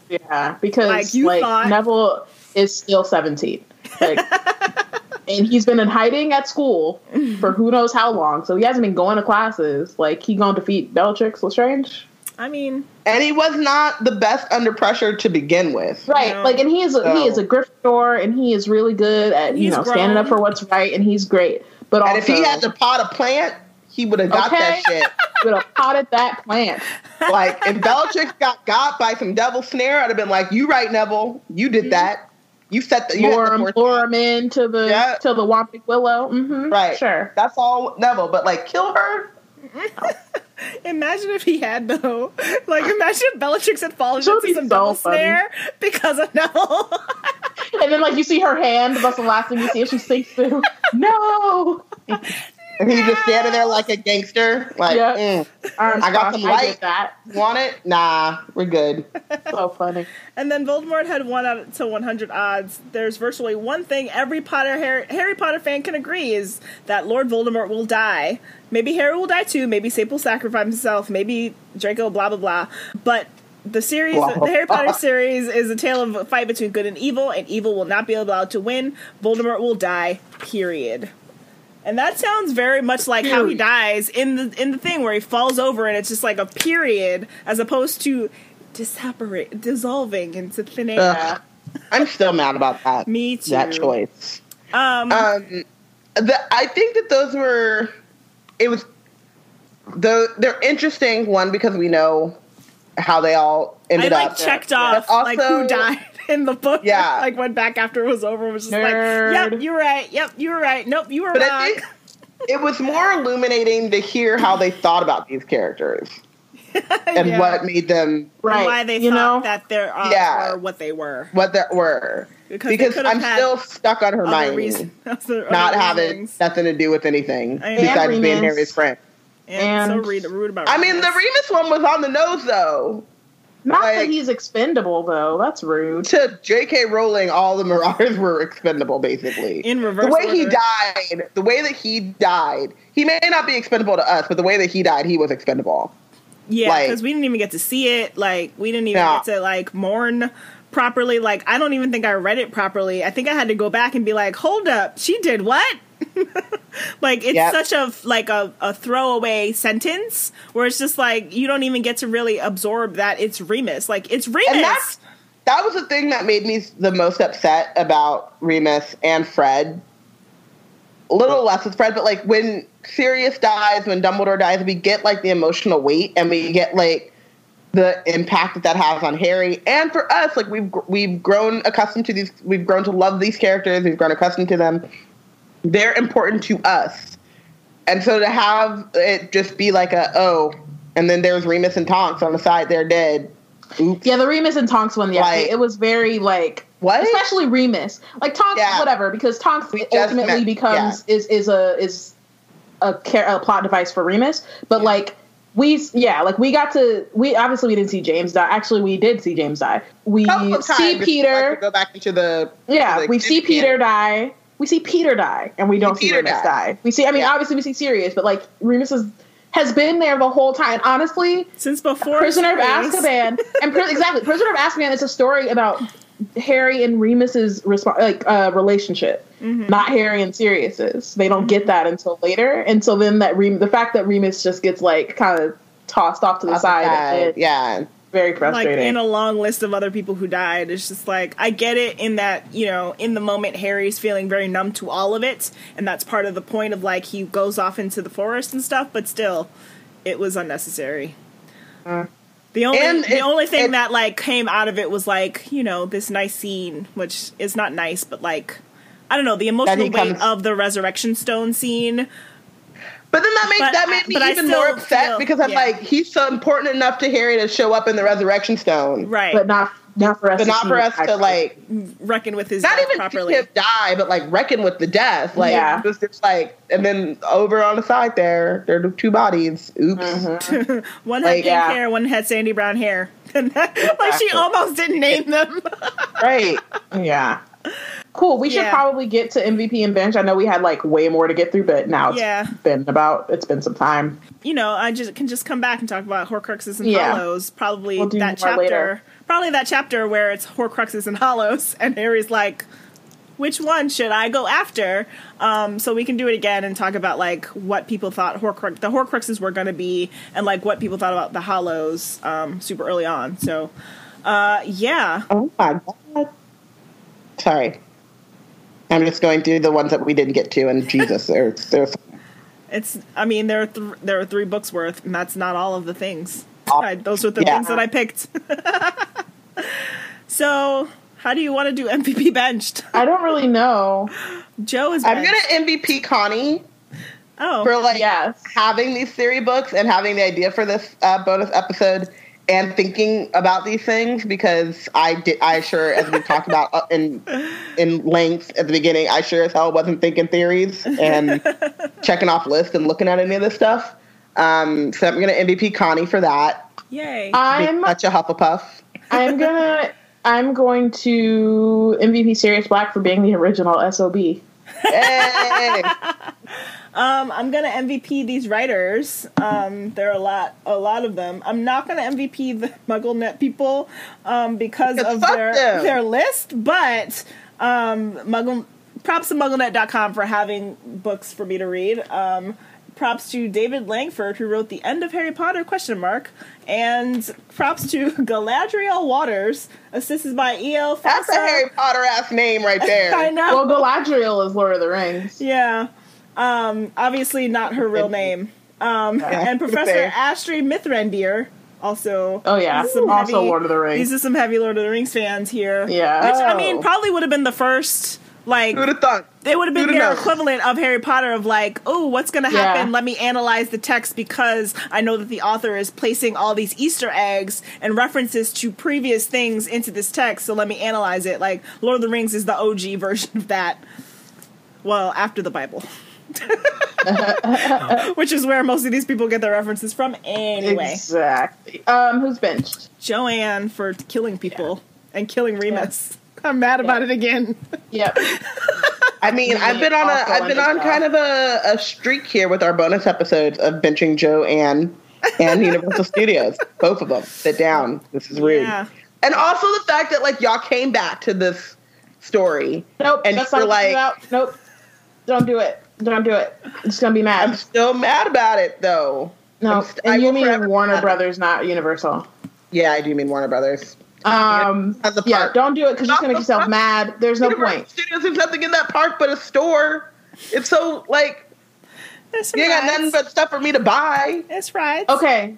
Yeah, because Like, like, thought- Neville is still seventeen, like, and he's been in hiding at school for who knows how long. So he hasn't been going to classes. Like he gonna defeat Bellatrix Lestrange, I mean, And he was not the best under pressure to begin with. right? No. Like, and he is a, he is a Gryffindor, and he is really good at you He's know standing up for what's right, and he's great. But also, if he had to pot a plant, he would have got that shit. would have potted that plant. Like if Bellatrix got got by some devil snare, I'd have been like, "You right, Neville. You did that. You set the you Lure the him, foresight." lure him into the Yeah. to the Whomping Willow. Mm-hmm, Right. sure. That's all Neville. But like, kill her. imagine if he had though. Like, imagine if Bellatrix had fallen That would into be some so double snare because of Neville. And then like you see her hand, that's the last thing you see as she sinks through. no. And he's just standing there like a gangster. Like, Yeah. mm, Arms I got crossed, some light. did that. want it? Nah, we're good. So funny. And then Voldemort had one out to 100 odds. There's virtually one thing every Potter Harry, Harry Potter fan can agree is that Lord Voldemort will die. Maybe Harry will die too. Maybe Snape will sacrifice himself. Maybe Draco. Blah blah blah. But the series, Blah, the Harry blah. Potter series, is a tale of a fight between good and evil, and evil will not be allowed to win. Voldemort will die. Period. And that sounds very much like how he dies in the in the thing where he falls over and it's just like a period as opposed to disapparate dissolving into thin air. Ugh. I'm still mad about that. Me too. That choice. Um, Um, the, I think that those were. It was. The, they're interesting one because we know how they all ended I ended like up. checked But off like who died in the book. Yeah. like went back after it was over. Was just Nerd. like, yep, you were right. Yep, you were right. Nope, you were But I wrong. think it was more illuminating to hear how they thought about these characters and Yeah. what made them Right. why they you thought know? that their odds Yeah. were what they were. what they were. Because Because I'm still stuck on Other Hermione reason, other not having reasonings. nothing to do with anything And besides being Harry's friend. and, so rude, rude about. I mean, the Remus. Remus one was on the nose though. Not that he's expendable though. That's rude. To J.K. Rowling, all the Marauders were expendable, basically. in reverse. the way he died, the way that he died, he may not be expendable to us, but the way that he died, he was expendable. Yeah, Like- because we didn't even get to see it. Like we didn't even No. get to like mourn properly. Like I don't even think I read it properly. I think I had to go back and be like, "Hold up, she did what?" like it's Yep. such a like a, a throwaway sentence where it's just like you don't even get to really absorb that it's Remus. Like it's Remus. That was the thing that made me the most upset about Remus and Fred. A little less with Fred, but like when Sirius dies, when Dumbledore dies, we get like the emotional weight, and we get like the impact that that has on Harry, and for us, like we've we've grown accustomed to these, we've grown to love these characters, we've grown accustomed to them. They're important to us, and so to have it just be like a oh, and then there's Remus and Tonks on the side, they're dead. Oops. Yeah, the Remus and Tonks one. Yeah, Like- it was very like What? especially Remus. Like Tonks, Yeah. whatever, because Tonks ultimately met- becomes is is a is a, care, a plot device for Remus. But like we, yeah, like we got to we obviously we didn't see James die. Actually, we did see James die. We couple of times see Peter. could go back into the Yeah, the we see Peter camp. die. We see Peter die, and we don't see, Peter Remus die. die. We see. I mean, Yeah. obviously we see Sirius, but like Remus is, has been there the whole time. Honestly, since before Prisoner of Azkaban, and pri- exactly, Prisoner of Azkaban is a story about Harry and Remus's resp- like uh, relationship, Mm-hmm. not Harry and Sirius's. They don't get that until later, and so then that Rem- the fact that Remus just gets like kind of tossed off to the Off the side, side, it's yeah. very like frustrating. in a long list of other people who died it's just like i get it in that you know in the moment harry's feeling very numb to all of it and that's part of the point of like he goes off into the forest and stuff but still it was unnecessary the only And the it- only thing it- that like came out of it was like you know this nice scene which is not nice but like i don't know the emotional weight comes- of the resurrection stone scene. But then that made But that I- made me even more upset feel- because I'm yeah. like, he's so important enough to Harry to show up in the Resurrection Stone, right. But not not for us, but to not for it us to like, reckon with his not death even properly see him die, but like reckon with the death. Like, Yeah. it was just like, and then over on the side there, there are two bodies. Oops. Mhm. One had Like, pink yeah. hair, one had sandy brown hair. like she almost didn't name them. Right. Yeah. Cool. We should probably get to MVP and bench. I know we had like way more to get through, but now it's Yeah. been about it's been some time. you know, I just can just come back and talk about Horcruxes and Yeah. Hallows. Probably We'll do that chapter. later. Probably that chapter where it's Horcruxes and Hallows, and Harry's like, "Which one should I go after?" Um, so we can do it again and talk about like what people thought Horcrux the Horcruxes were going to be, and like what people thought about the Hallows um, super early on. So, uh, yeah, Oh my god. Sorry. I'm just going through the ones that we didn't get to, and Jesus, there's there's It's. I mean, there are th- there are three books worth, and that's not all of the things. Those were the yeah. things that I picked. so, how do you want to do MVP benched? I don't really know. Joe is. I'm gonna MVP Connie Oh, for like Yes. having these theory books and having the idea for this uh, bonus episode and thinking about these things because I did I sure as we talked about uh, in in length at the beginning I sure as hell wasn't thinking theories and checking off lists and looking at any of this stuff. Um, so I'm gonna MVP Connie for that. yay! I'm Such a Hufflepuff. I'm gonna I'm going to MVP Sirius Black for being the original SOB. Hey! Um, I'm gonna MVP these writers. Um, there are a lot, a lot of them. I'm not gonna MVP the MuggleNet people um, because Because of their them. their list, but um, Muggle props to MuggleNet.com for having books for me to read. Um, props to David Langford who wrote the end of Harry Potter question mark, and props to Galadriel Waters, assisted by E.L. That's a Harry Potter ass name right there. I know. Well, Galadriel is Lord of the Rings. Yeah. Um, obviously not her real name. Um, and Professor Fair. Astrid Mithrandir also. Oh yeah, These are some also heavy- Lord of the Rings. These are some heavy Lord of the Rings fans here. Yeah. Which I mean Oh. probably would have been the first like Who'd have thought? They would have been their equivalent of Harry Potter of like, oh, what's going to Yeah. happen? Let me analyze the text because I know that the author is placing all these Easter eggs and references to previous things into this text. So let me analyze it. Like Lord of the Rings is the OG version of that. Well, after the Bible. Which is where most of these people get their references from anyway. Exactly. Um, who's benched? Joanne for killing people and killing Remus. I'm mad about it again. Yep. I mean, Really I've been on a, awful I've been on underdog. kind of a, a streak here with our bonus episodes of benching Jo and and Universal Studios. Both of them. Sit down. This is rude. Yeah. And also the fact that like y'all came back to this story. Nope. And that's you're like- out. Nope. Don't do it. Don't do it. I'm just gonna be mad. I'm still mad about it though. No. I'm st- I you mean Warner mad. Brothers, not Universal. Yeah, I do mean Warner Brothers. Um. As a Yeah. Don't do it because you're gonna make yourself Not- mad. There's no Universal point. Studios there's nothing in that park but a store. It's so like There's you ain't got nothing but stuff for me to buy. It's rides. Okay.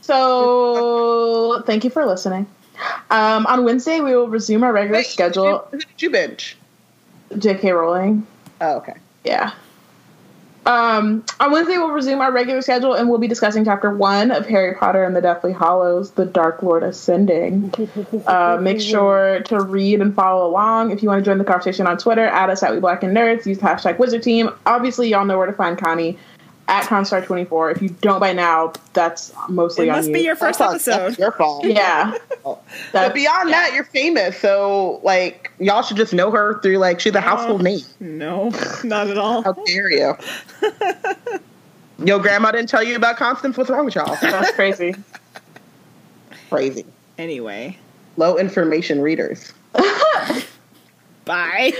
So thank you for listening. Um, on Wednesday we will resume our regular Wait, schedule. Who did you binge? J.K. Rowling. Oh, okay. Yeah. Um, on Wednesday, we'll resume our regular schedule and we'll be discussing chapter one of Harry Potter and the Deathly Hallows, The Dark Lord Ascending. Uh, make sure to read and follow along. If you want to join the conversation on Twitter, add us at We Black and Nerds. Use hashtag Wizard Team. Obviously, y'all know where to find Connie at Constar24. If you don't by now, that's mostly It on must you. be your first That's episode. That's your fault. yeah. But That's, beyond that, you're famous, so like y'all should just know her through like she's a household name. No, not at all. How dare you? Your grandma didn't tell you about Constance. What's wrong with y'all? that's crazy. Crazy. Anyway, Low information readers. bye.